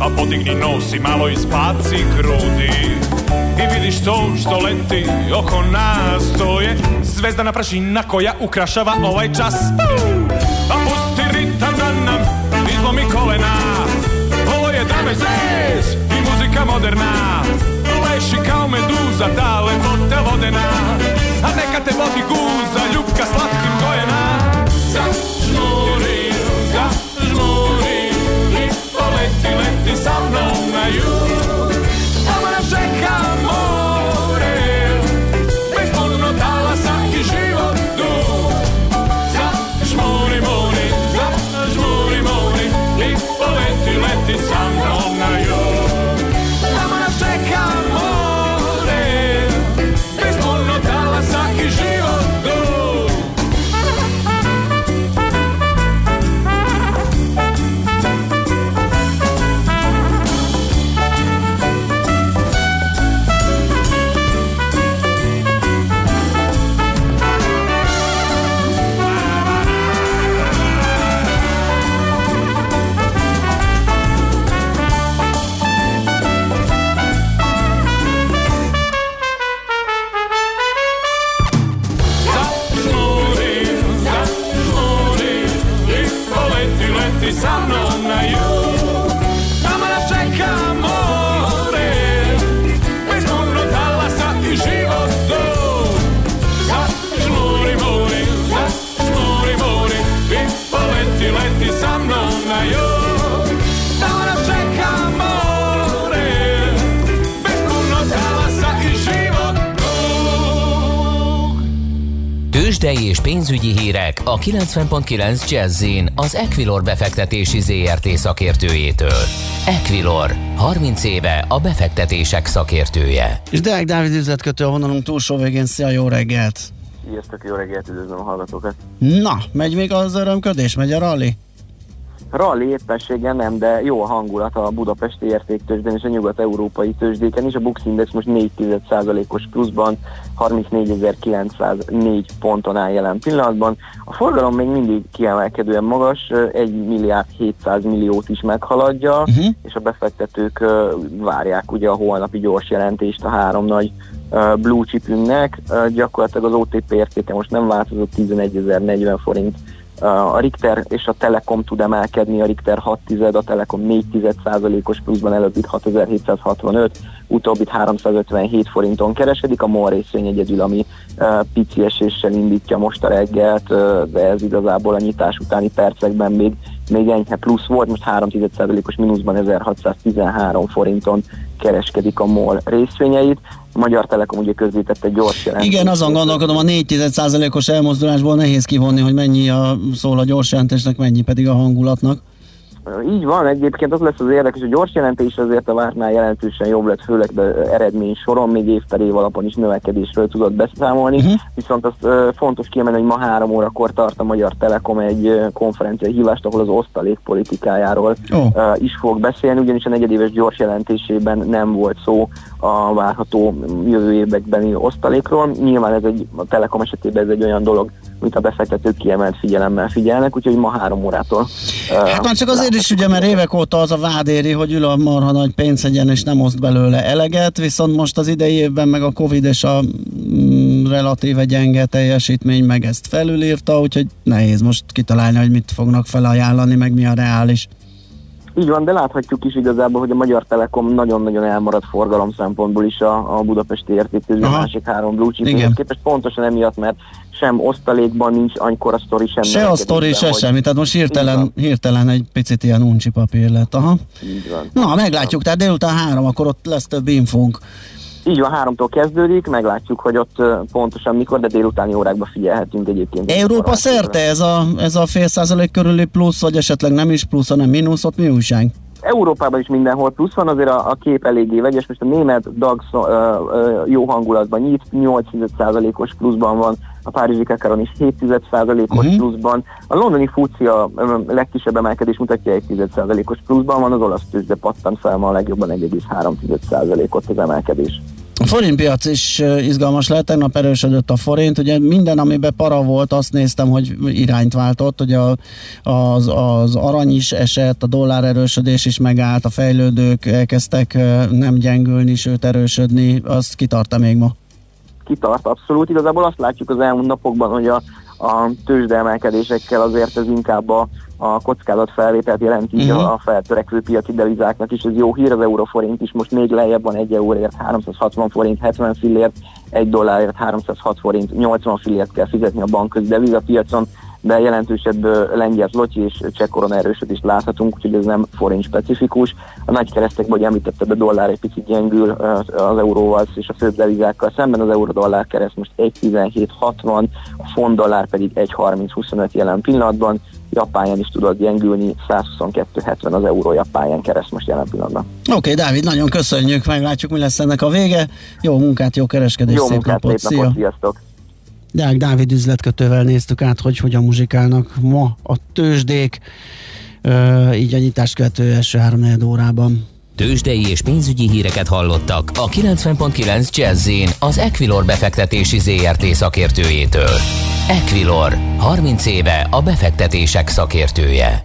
S16: A podigni nos i malo ispaci grudi. I vidiš to što leti oko nas To je zvezdana prašina koja ukrašava ovaj čas. A pusti ritam da nam izlomi kolena. Ovo je dame zez i muzika moderna. Leši kao meduza, ta lepota vodena A neka te vodi guza, ljubka slatkim gojena lefty lefty, some know now you.
S2: Tőzsdei és pénzügyi hírek a 90.9 Jazzin az Equilor befektetési ZRT szakértőjétől. Equilor, 30 éve a befektetések szakértője.
S1: És Deák Dávid üzletkötő a vonalunk túlsó végén. Szia, jó reggelt!
S17: Sziasztok, jó reggelt, üdvözlöm a hallgatókat.
S1: Na, megy még az örömködés, megy a rally?
S17: Rally éppenséggel nem, de jó a hangulat a budapesti értéktőzsdén és a nyugat-európai tőzsdéken is. A Bux Index most 4,1%-os pluszban 34.904 ponton áll jelen pillanatban. A forgalom még mindig kiemelkedően magas, 1 milliárd 700 milliót is meghaladja, uh-huh. és a befektetők várják ugye a holnapi gyors jelentést a három nagy blue chipünknek. Gyakorlatilag az OTP értéke most nem változott 11.040 forint a Richter és a Telekom tud emelkedni, a Richter 6 tized, a Telekom 4 os pluszban előbb itt 6765, utóbbit 357 forinton keresedik, a MOL részvény egyedül, ami pici eséssel indítja most a reggelt, uh, de ez igazából a nyitás utáni percekben még, még enyhe plusz volt, most 3 os mínuszban 1613 forinton kereskedik a MOL részvényeit. Magyar Telekom ugye közzétett egy gyors jelentést.
S1: Igen, azon gondolkodom, a 4%-os elmozdulásból nehéz kivonni, hogy mennyi a szól a gyors jelentésnek, mennyi pedig a hangulatnak.
S17: Így van, egyébként az lesz az érdekes, hogy gyors jelentés azért a vártnál jelentősen jobb lett, főleg de eredmény soron, még év per év alapon is növekedésről tudott beszámolni, uh-huh. viszont azt uh, fontos kiemelni, hogy ma három órakor tart a Magyar Telekom egy uh, konferencia hívást, ahol az osztalék politikájáról
S1: oh.
S17: uh, is fog beszélni, ugyanis a negyedéves gyors jelentésében nem volt szó a várható jövő évekbeni osztalékról. Nyilván ez egy, a Telekom esetében ez egy olyan dolog, amit a befektetők kiemelt figyelemmel figyelnek, úgyhogy ma három órától.
S1: Hát már csak azért is ugye, mert évek óta az a vád éri, hogy ül a marha nagy pénzegyen és nem oszt belőle eleget, viszont most az idei évben meg a Covid és a mm, relatíve gyenge teljesítmény meg ezt felülírta, úgyhogy nehéz most kitalálni, hogy mit fognak felajánlani, meg mi a reális.
S17: Így van, de láthatjuk is igazából, hogy a Magyar Telekom nagyon-nagyon elmaradt forgalom szempontból is a, a budapesti értéktőző másik három blue chip képest pontosan emiatt, mert sem osztalékban nincs annyira a sztori, sem
S1: Se a sztori, se
S17: hogy-
S1: semmi, tehát most hirtelen, hirtelen egy picit ilyen uncsi papír lett. Aha.
S17: Így van.
S1: Na, meglátjuk, tehát délután három, akkor ott lesz több infónk.
S17: Így van, háromtól kezdődik, meglátjuk, hogy ott pontosan mikor, de délutáni órákban figyelhetünk egyébként.
S1: Európa szerte ez a, ez a fél százalék körüli plusz, vagy esetleg nem is plusz, hanem mínusz, ott mi újság?
S17: Európában is mindenhol plusz van, azért a, a kép eléggé vegyes. Most a német DAX ö, ö, jó hangulatban nyit, 8%-os pluszban van, a Párizsi Kakaron is 7%-os uh-huh. pluszban, a londoni FUCI a ö, legkisebb emelkedés mutatja 1%-os pluszban van, az olasz tőzsde pattan fel ma a legjobban 1,3%-ot az emelkedés.
S1: A forintpiac is izgalmas lehet, tegnap erősödött a forint, ugye minden, amiben para volt, azt néztem, hogy irányt váltott, hogy a, az, az arany is esett, a dollár erősödés is megállt, a fejlődők elkezdtek nem gyengülni, sőt erősödni, azt kitart még ma?
S17: Kitart abszolút. Igazából azt látjuk az elmúlt napokban, hogy a, a tőzsdeemelkedésekkel azért ez inkább a, a kockázat felvételt jelenti uh-huh. a feltörekvő piaci devizáknak is. Ez jó hír, az euróforint is most még lejjebb van 1 euróért 360 forint 70 fillért, 1 dollárért 306 forint 80 fillért kell fizetni a bankközi devizapiacon, de jelentősebb lengyel zloty és cseh korona erősödést láthatunk, úgyhogy ez nem forint specifikus. A nagy keresztek, vagy említetted, a dollár egy picit gyengül az euróval és a főbb devizákkal szemben, az euró-dollár kereszt most 1,1760, a font dollár pedig 1,3025 jelen pillanatban, japánján is tudod gyengülni, 122,70 az euró japánján kereszt most jelen pillanatban.
S1: Oké, okay, Dávid, nagyon köszönjük, meglátjuk, mi lesz ennek a vége. Jó munkát, jó kereskedés,
S17: Jó
S1: szép
S17: munkát,
S1: napot,
S17: szép napot, sziasztok!
S1: Deák Dávid üzletkötővel néztük át, hogy hogyan muzsikálnak ma a tőzsdék, így a nyitást követő első három órában.
S2: Tőzsdei és pénzügyi híreket hallottak a 90.9 jazz az Equilor befektetési ZRT szakértőjétől. Equilor, 30 éve a befektetések szakértője.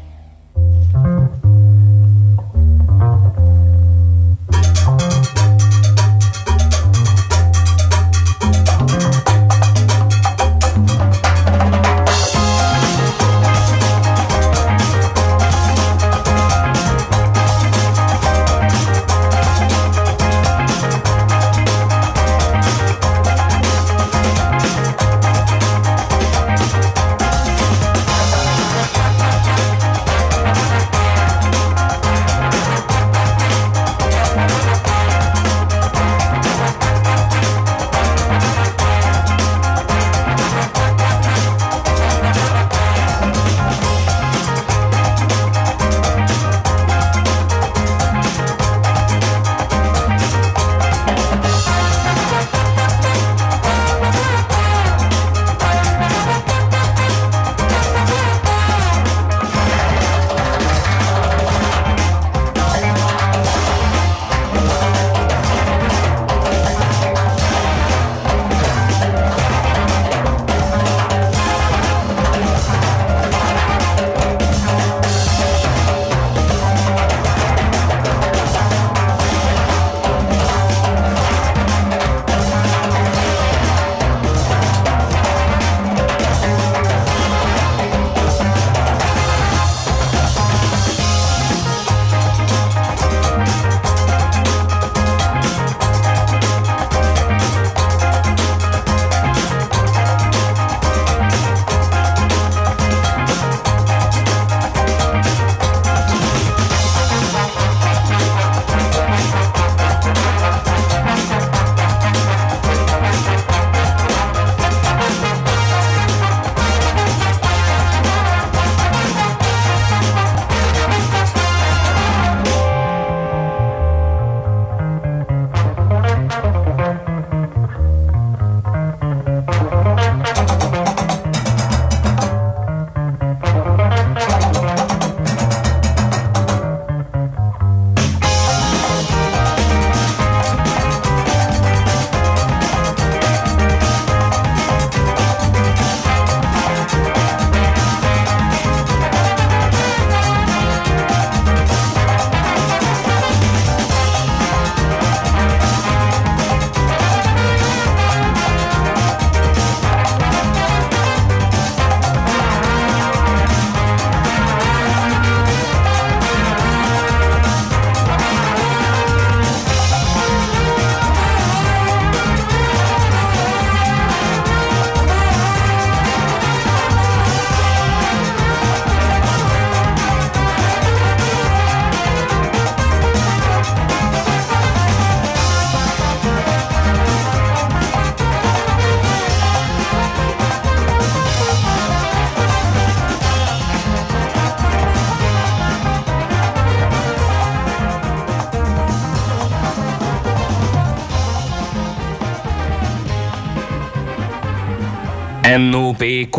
S18: NOPQ,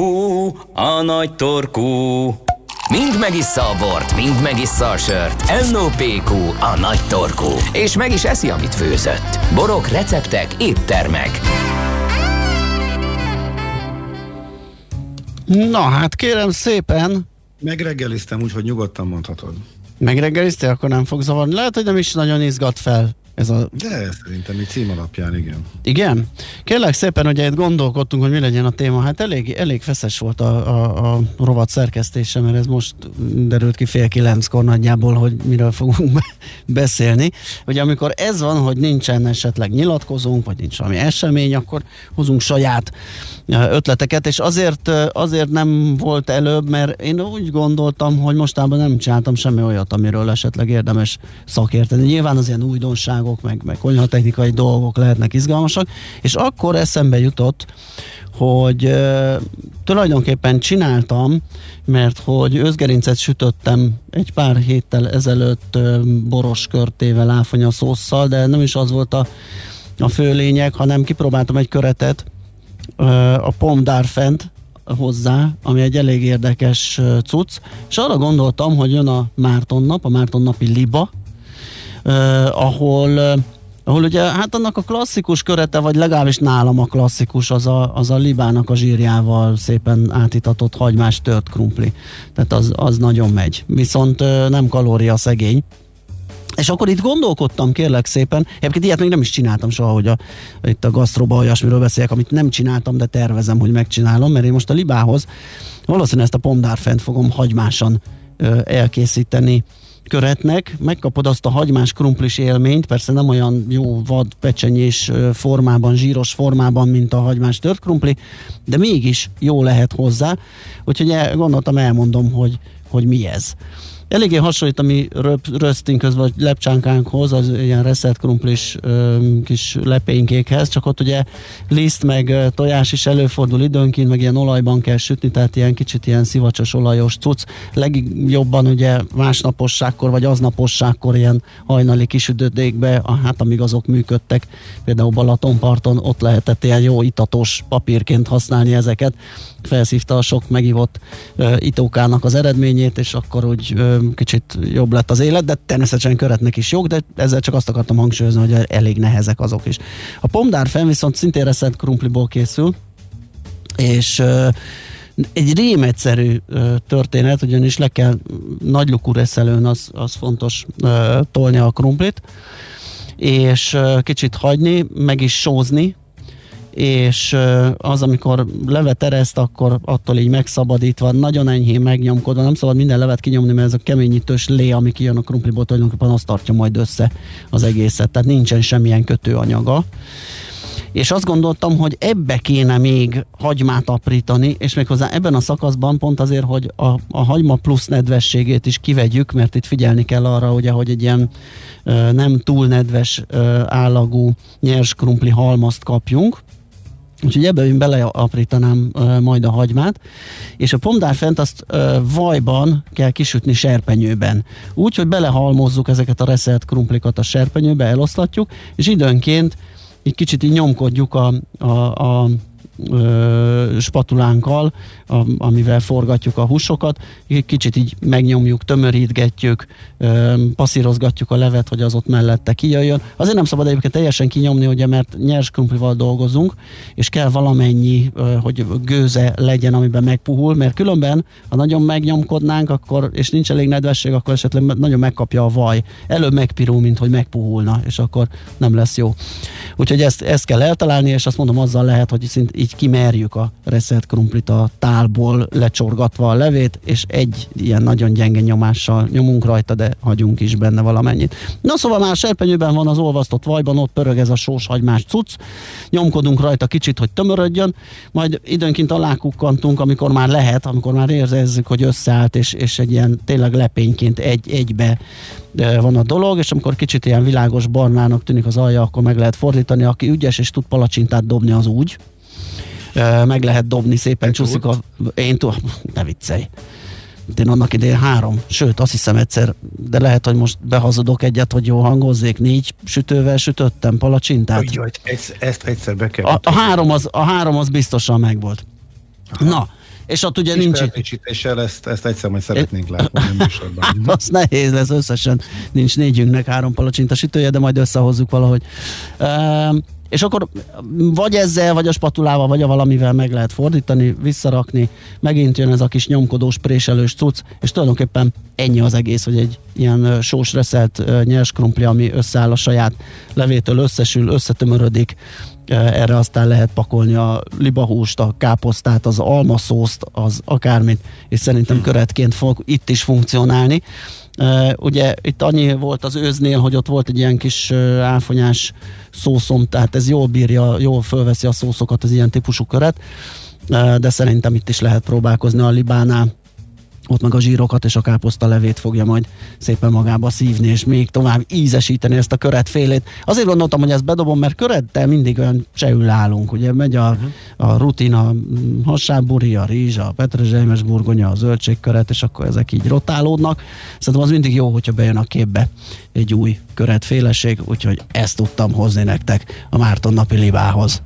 S18: a nagy torkú.
S2: Mind megissza a bort, mind megissza a sört. NOPQ, a nagy torkú. És meg is eszi, amit főzött. Borok, receptek, éttermek.
S1: Na hát kérem szépen,
S3: Megreggeliztem úgy, hogy nyugodtan mondhatod.
S1: megreggeliztél, akkor nem fog zavarni. Lehet, hogy nem is nagyon izgat fel ez a
S3: De szerintem így cím alapján igen.
S1: Igen. Kérlek szépen, hogy itt gondolkodtunk, hogy mi legyen a téma. Hát elég, elég feszes volt a, a, a rovat szerkesztése, mert ez most derült ki fél kilenckor nagyjából, hogy miről fogunk be- beszélni. Ugye amikor ez van, hogy nincsen esetleg nyilatkozónk, vagy nincs valami esemény, akkor hozunk saját ötleteket, és azért, azért nem volt előbb, mert én úgy gondoltam, hogy mostában nem csináltam semmi olyat, amiről esetleg érdemes szakérteni. Nyilván az ilyen újdonságok, meg, meg technikai dolgok lehetnek izgalmasak, és akkor eszembe jutott, hogy ö, tulajdonképpen csináltam, mert hogy özgerincet sütöttem egy pár héttel ezelőtt ö, boros körtével, áfonya szósszal, de nem is az volt a, a fő lényeg, hanem kipróbáltam egy köretet, ö, a pomdárfent hozzá, ami egy elég érdekes cucc, és arra gondoltam, hogy jön a Márton nap, a Márton napi liba, ahol ahol ugye, hát annak a klasszikus körete, vagy legalábbis nálam a klasszikus, az a, az a libának a zsírjával szépen átitatott hagymás tört krumpli. Tehát az, az nagyon megy. Viszont nem kalória szegény. És akkor itt gondolkodtam, kérlek szépen, egyébként ilyet még nem is csináltam soha, hogy a, itt a gasztroba olyasmiről beszéljek, amit nem csináltam, de tervezem, hogy megcsinálom, mert én most a libához valószínűleg ezt a pomdárfent fogom hagymásan ö, elkészíteni köretnek, megkapod azt a hagymás krumplis élményt, persze nem olyan jó vad pecsenyés formában, zsíros formában, mint a hagymás tört krumpli, de mégis jó lehet hozzá, úgyhogy el, gondoltam, elmondom, hogy, hogy mi ez. Eléggé hasonlít a mi röp, rösztünkhöz, vagy lepcsánkánkhoz, az ilyen reszelt krumplis kis lepénykékhez, csak ott ugye liszt meg tojás is előfordul időnként, meg ilyen olajban kell sütni, tehát ilyen kicsit ilyen szivacsos olajos cucc. Legjobban ugye másnaposságkor, vagy aznaposságkor ilyen hajnali kisüdödékbe, ah, hát amíg azok működtek, például Balatonparton, ott lehetett ilyen jó itatos papírként használni ezeket, felszívta a sok megivott ö, itókának az eredményét, és akkor úgy kicsit jobb lett az élet, de természetesen köretnek is jók, de ezzel csak azt akartam hangsúlyozni, hogy elég nehezek azok is. A pomdárfen viszont szintén reszelt krumpliból készül, és egy rémegyszerű ö, történet, ugyanis le kell nagylukú reszelőn, az, az fontos tolni a krumplit, és kicsit hagyni, meg is sózni, és az, amikor levet ereszt, akkor attól így megszabadítva, nagyon enyhén megnyomkodva, nem szabad minden levet kinyomni, mert ez a keményítős lé, ami kijön a krumpliból, tulajdonképpen azt tartja majd össze az egészet, tehát nincsen semmilyen kötőanyaga. És azt gondoltam, hogy ebbe kéne még hagymát aprítani, és méghozzá ebben a szakaszban pont azért, hogy a, a hagyma plusz nedvességét is kivegyük, mert itt figyelni kell arra, ugye, hogy egy ilyen nem túl nedves állagú nyers krumpli halmazt kapjunk, Úgyhogy ebbe én beleaprítanám uh, majd a hagymát, és a pomdárfent azt uh, vajban kell kisütni serpenyőben. Úgy, hogy belehalmozzuk ezeket a reszelt krumplikat a serpenyőbe, eloszlatjuk, és időnként egy kicsit így nyomkodjuk a, a, a ö, spatulánkkal, a, amivel forgatjuk a húsokat, kicsit így megnyomjuk, tömörítgetjük, ö, passzírozgatjuk a levet, hogy az ott mellette kijöjjön. Azért nem szabad egyébként teljesen kinyomni, ugye, mert nyers krumplival dolgozunk, és kell valamennyi, ö, hogy gőze legyen, amiben megpuhul, mert különben, ha nagyon megnyomkodnánk, akkor, és nincs elég nedvesség, akkor esetleg nagyon megkapja a vaj. Előbb megpirul, mint hogy megpuhulna, és akkor nem lesz jó. Úgyhogy ezt, ezt kell eltalálni, és azt mondom, azzal lehet, hogy szint így kimerjük a reszelt krumplit a tálból lecsorgatva a levét, és egy ilyen nagyon gyenge nyomással nyomunk rajta, de hagyunk is benne valamennyit. Na szóval már serpenyőben van az olvasztott vajban, ott pörög ez a sós hagymás cucc, nyomkodunk rajta kicsit, hogy tömörödjön, majd időnként alákukkantunk, amikor már lehet, amikor már érezzük, hogy összeállt, és, és egy ilyen tényleg lepényként egy, egybe ö, van a dolog, és amikor kicsit ilyen világos barnának tűnik az alja, akkor meg lehet fordítani, aki ügyes és tud palacsintát dobni, az úgy. Meg lehet dobni szépen, csúszik a... Én tudom, ne viccelj. Én annak idején három, sőt azt hiszem egyszer, de lehet, hogy most behazudok egyet, hogy jó hangozzék, négy sütővel sütöttem palacsintát.
S3: Úgy, ezt, ezt egyszer be kell.
S1: A, a, három az, a három az biztosan megvolt. Na, és ott ugye nincs...
S3: Nincs ezt, ezt egyszer majd szeretnénk látni a műsorban.
S1: az nehéz lesz összesen. Nincs négyünknek három palacsinta sütője, de majd összehozzuk valahogy. Ehm, és akkor vagy ezzel, vagy a spatulával, vagy a valamivel meg lehet fordítani, visszarakni, megint jön ez a kis nyomkodós, préselős cucc, és tulajdonképpen ennyi az egész, hogy egy ilyen sós reszelt nyers krumpli, ami összeáll a saját levétől, összesül, összetömörödik, erre aztán lehet pakolni a libahúst, a káposztát, az almaszószt, az akármit, és szerintem köretként fog itt is funkcionálni. Ugye itt annyi volt az őznél, hogy ott volt egy ilyen kis áfonyás szószom, tehát ez jól bírja, jól fölveszi a szószokat az ilyen típusú köret, de szerintem itt is lehet próbálkozni a libánál ott meg a zsírokat és a káposzta levét fogja majd szépen magába szívni, és még tovább ízesíteni ezt a köret félét. Azért gondoltam, hogy ezt bedobom, mert körettel mindig olyan csehül állunk, ugye megy a, a rutin, a hassáburi, a rizs, a petrezselymes burgonya, a zöldségköret, és akkor ezek így rotálódnak. Szerintem az mindig jó, hogyha bejön a képbe egy új köretféleség, úgyhogy ezt tudtam hozni nektek a Márton napi libához.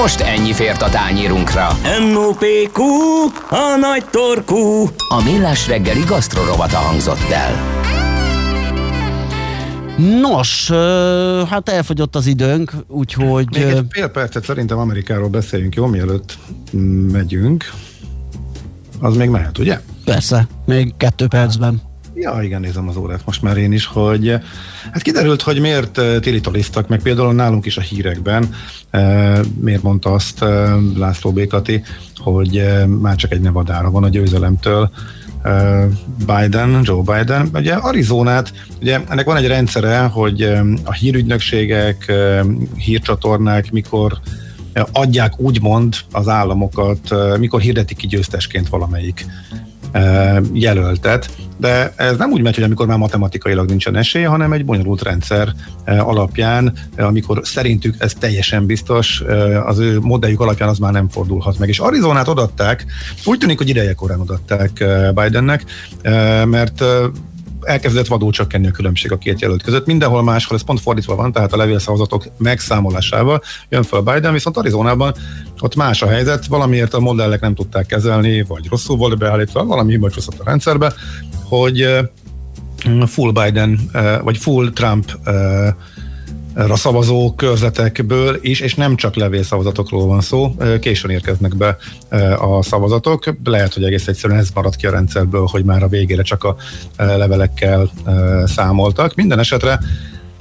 S2: Most ennyi fért a tányírunkra.
S18: M.O.P.Q. A nagy torkú.
S2: A millás reggeli gasztrorovata hangzott el.
S1: Nos, hát elfogyott az időnk, úgyhogy...
S3: Még egy fél percet szerintem Amerikáról beszéljünk, jó, mielőtt megyünk. Az még mehet, ugye?
S1: Persze, még kettő percben.
S3: Ja, igen, nézem az órát most már én is, hogy hát kiderült, hogy miért eh, tilitoliztak, meg például nálunk is a hírekben, eh, miért mondta azt eh, László Békati, hogy eh, már csak egy nevadára van a győzelemtől, eh, Biden, Joe Biden. Ugye Arizonát, ugye ennek van egy rendszere, hogy eh, a hírügynökségek, eh, hírcsatornák mikor eh, adják úgymond az államokat, eh, mikor hirdetik ki győztesként valamelyik eh, jelöltet, de ez nem úgy megy, hogy amikor már matematikailag nincsen esélye, hanem egy bonyolult rendszer alapján, amikor szerintük ez teljesen biztos, az ő modelljük alapján az már nem fordulhat meg. És Arizonát odatták, úgy tűnik, hogy ideje korán odatták Bidennek, mert elkezdett vadul csökkenni a különbség a két jelölt között. Mindenhol máshol ez pont fordítva van, tehát a levélszavazatok megszámolásával jön fel Biden, viszont Arizonában ott más a helyzet, valamiért a modellek nem tudták kezelni, vagy rosszul volt beállítva, valami hiba a rendszerbe, hogy eh, full Biden, eh, vagy full Trump eh, a szavazó körzetekből is, és nem csak levélszavazatokról van szó, későn érkeznek be a szavazatok. Lehet, hogy egész egyszerűen ez maradt ki a rendszerből, hogy már a végére csak a levelekkel számoltak. Minden esetre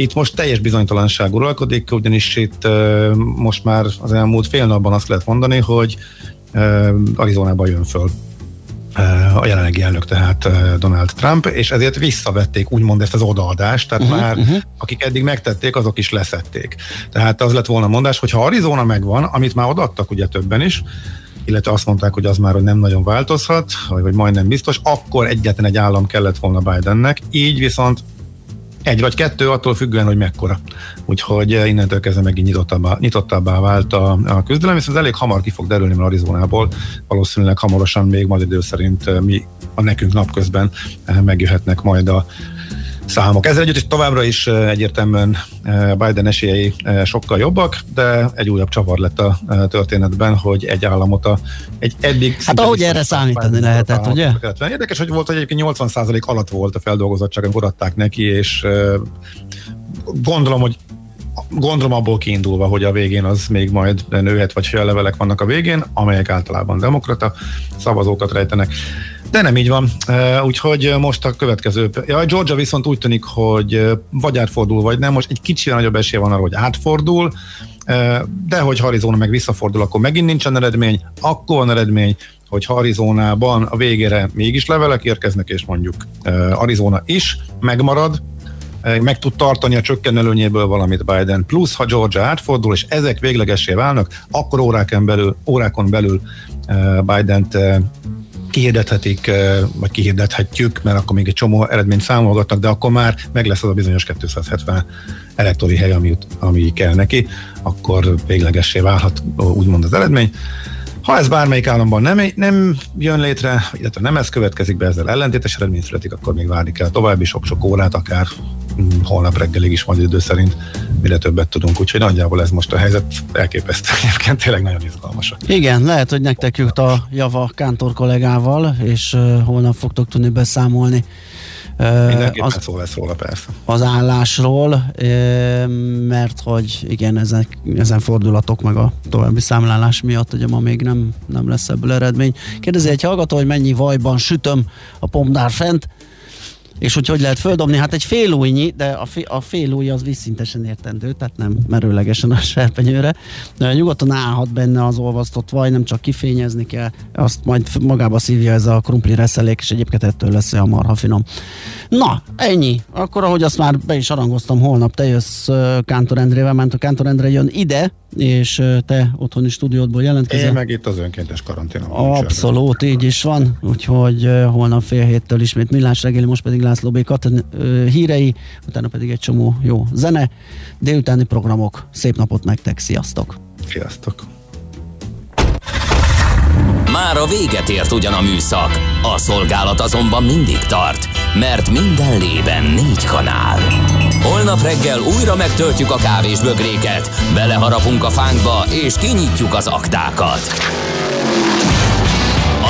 S3: itt most teljes bizonytalanság uralkodik, ugyanis itt most már az elmúlt fél napban azt lehet mondani, hogy Arizonában jön föl a jelenlegi elnök, tehát Donald Trump, és ezért visszavették úgymond ezt az odaadást, tehát uh-huh, már uh-huh. akik eddig megtették, azok is leszették. Tehát az lett volna mondás, hogy ha Arizona megvan, amit már odaadtak ugye többen is, illetve azt mondták, hogy az már hogy nem nagyon változhat, vagy, vagy majdnem biztos, akkor egyetlen egy állam kellett volna Bidennek, így viszont egy vagy kettő, attól függően, hogy mekkora. Úgyhogy eh, innentől kezdve megint nyitottabbá, nyitottabbá vált a, a küzdelem, viszont elég hamar ki fog derülni, mert Arizonából valószínűleg hamarosan még majd idő szerint eh, mi a nekünk napközben eh, megjöhetnek majd a számok. Ezzel együtt is továbbra is egyértelműen Biden esélyei sokkal jobbak, de egy újabb csavar lett a történetben, hogy egy államot a, egy eddig...
S1: Hát ahogy erre számítani lehetett, ugye?
S3: Érdekes, hogy volt, hogy egyébként 80% alatt volt a feldolgozottság, amikor adták neki, és gondolom, hogy gondolom abból kiindulva, hogy a végén az még majd nőhet, vagy levelek vannak a végén, amelyek általában demokrata szavazókat rejtenek. De nem így van, úgyhogy most a következő. Ja, Georgia viszont úgy tűnik, hogy vagy átfordul, vagy nem. Most egy kicsi nagyobb esély van arra, hogy átfordul, de hogy Arizona meg visszafordul, akkor megint nincsen eredmény, akkor van eredmény, hogy Arizonában a végére mégis levelek érkeznek, és mondjuk Arizona is megmarad, meg tud tartani a csökken előnyéből valamit Biden, plusz ha Georgia átfordul, és ezek véglegessé válnak, akkor órákon belül, órákon belül Biden-t kihirdethetik, vagy kihirdethetjük, mert akkor még egy csomó eredményt számolgatnak, de akkor már meg lesz az a bizonyos 270 elektori hely, ami, ami kell neki, akkor véglegessé válhat úgymond az eredmény. Ha ez bármelyik államban nem, nem jön létre, illetve nem ez következik be, ezzel ellentétes eredmény születik, akkor még várni kell további sok-sok órát, akár holnap reggelig is majd idő szerint mire többet tudunk. Úgyhogy nagyjából ez most a helyzet elképesztő. Egyébként tényleg nagyon izgalmas.
S1: Igen, lehet, hogy nektek jut a java Kántor kollégával, és holnap fogtok tudni beszámolni
S3: Mindenképpen az, szó lesz róla, persze.
S1: Az állásról, mert hogy igen, ezek, ezen fordulatok meg a további számlálás miatt ugye ma még nem, nem lesz ebből eredmény. Kérdezi egy hallgató, hogy mennyi vajban sütöm a pomdár fent, és hogy hogy lehet földobni? Hát egy fél újnyi, de a, fél, a fél új az vízszintesen értendő, tehát nem merőlegesen a serpenyőre. De nyugodtan állhat benne az olvasztott vaj, nem csak kifényezni kell, azt majd magába szívja ez a krumpli reszelék, és egyébként ettől lesz a marha finom. Na, ennyi. Akkor, ahogy azt már be is arangoztam, holnap te jössz Kántor Endrével, ment a Kántor Endre jön ide, és te otthoni stúdiódból jelentkezel.
S3: Én meg itt az önkéntes karantén.
S1: Abszolút, így is van. Úgyhogy holnap fél héttől ismét Millás reggeli, most pedig László B. Katon hírei, utána pedig egy csomó jó zene. Délutáni programok. Szép napot nektek, sziasztok!
S3: Sziasztok!
S2: Már a véget ért ugyan a műszak, a szolgálat azonban mindig tart, mert minden lében négy kanál. Holnap reggel újra megtöltjük a kávés bögréket, beleharapunk a fánkba és kinyitjuk az aktákat.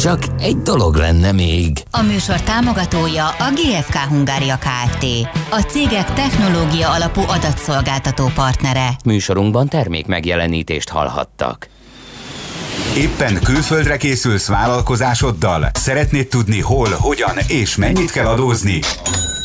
S2: Csak egy dolog lenne még.
S7: A műsor támogatója a GFK Hungária Kft. A cégek technológia alapú adatszolgáltató partnere.
S2: Műsorunkban termék megjelenítést hallhattak.
S19: Éppen külföldre készülsz vállalkozásoddal? Szeretnéd tudni hol, hogyan és mennyit kell adózni?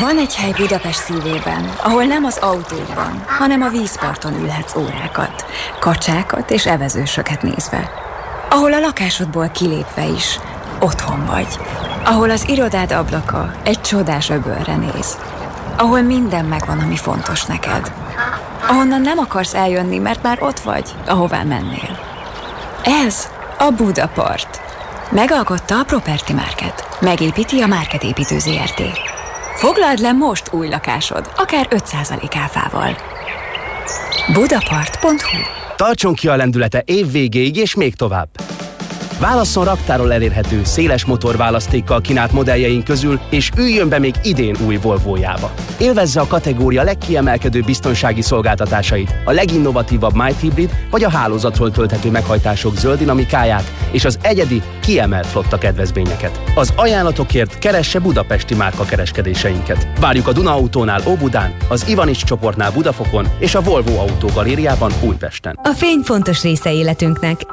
S4: Van egy hely Budapest szívében, ahol nem az autóban, hanem a vízparton ülhetsz órákat, kacsákat és evezősöket nézve. Ahol a lakásodból kilépve is otthon vagy. Ahol az irodád ablaka egy csodás öbölre néz. Ahol minden megvan, ami fontos neked. Ahonnan nem akarsz eljönni, mert már ott vagy, ahová mennél. Ez a Budapart. Megalkotta a Property Market. Megépíti a Market Építő ZRT. Foglald le most új lakásod, akár 5% áfával. Budapart.hu
S20: Tartson ki a lendülete év végéig és még tovább! Válasszon raktáról elérhető, széles motorválasztékkal kínált modelljeink közül, és üljön be még idén új Volvo-jába. Élvezze a kategória legkiemelkedő biztonsági szolgáltatásait, a leginnovatívabb Might Hybrid vagy a hálózatról tölthető meghajtások zöld dinamikáját és az egyedi, kiemelt flotta kedvezményeket. Az ajánlatokért keresse budapesti márka kereskedéseinket. Várjuk a Duna Autónál Óbudán, az Ivanics csoportnál Budafokon és a Volvo Autó Galériában Újpesten.
S21: A fény fontos része életünknek,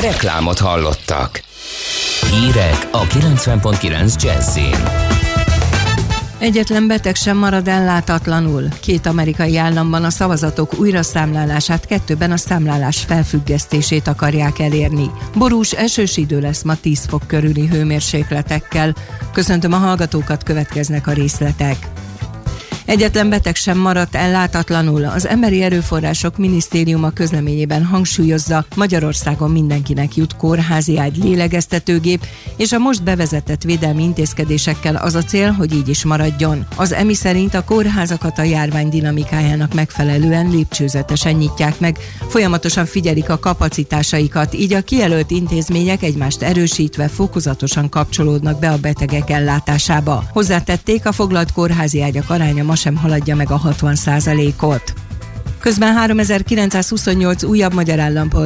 S2: Reklámot hallottak. Hírek a 90.9 Jazzin.
S10: Egyetlen beteg sem marad ellátatlanul. Két amerikai államban a szavazatok újraszámlálását, kettőben a számlálás felfüggesztését akarják elérni. Borús esős idő lesz ma 10 fok körüli hőmérsékletekkel. Köszöntöm a hallgatókat, következnek a részletek. Egyetlen beteg sem maradt ellátatlanul. Az Emberi Erőforrások Minisztériuma közleményében hangsúlyozza, Magyarországon mindenkinek jut kórházi ágy lélegeztetőgép, és a most bevezetett védelmi intézkedésekkel az a cél, hogy így is maradjon. Az EMI szerint a kórházakat a járvány dinamikájának megfelelően lépcsőzetesen nyitják meg, folyamatosan figyelik a kapacitásaikat, így a kijelölt intézmények egymást erősítve fokozatosan kapcsolódnak be a betegek ellátásába. Hozzátették, a foglalt kórházi ágyak aránya ma sem haladja meg a 60 ot Közben 3928 újabb magyar állampolgár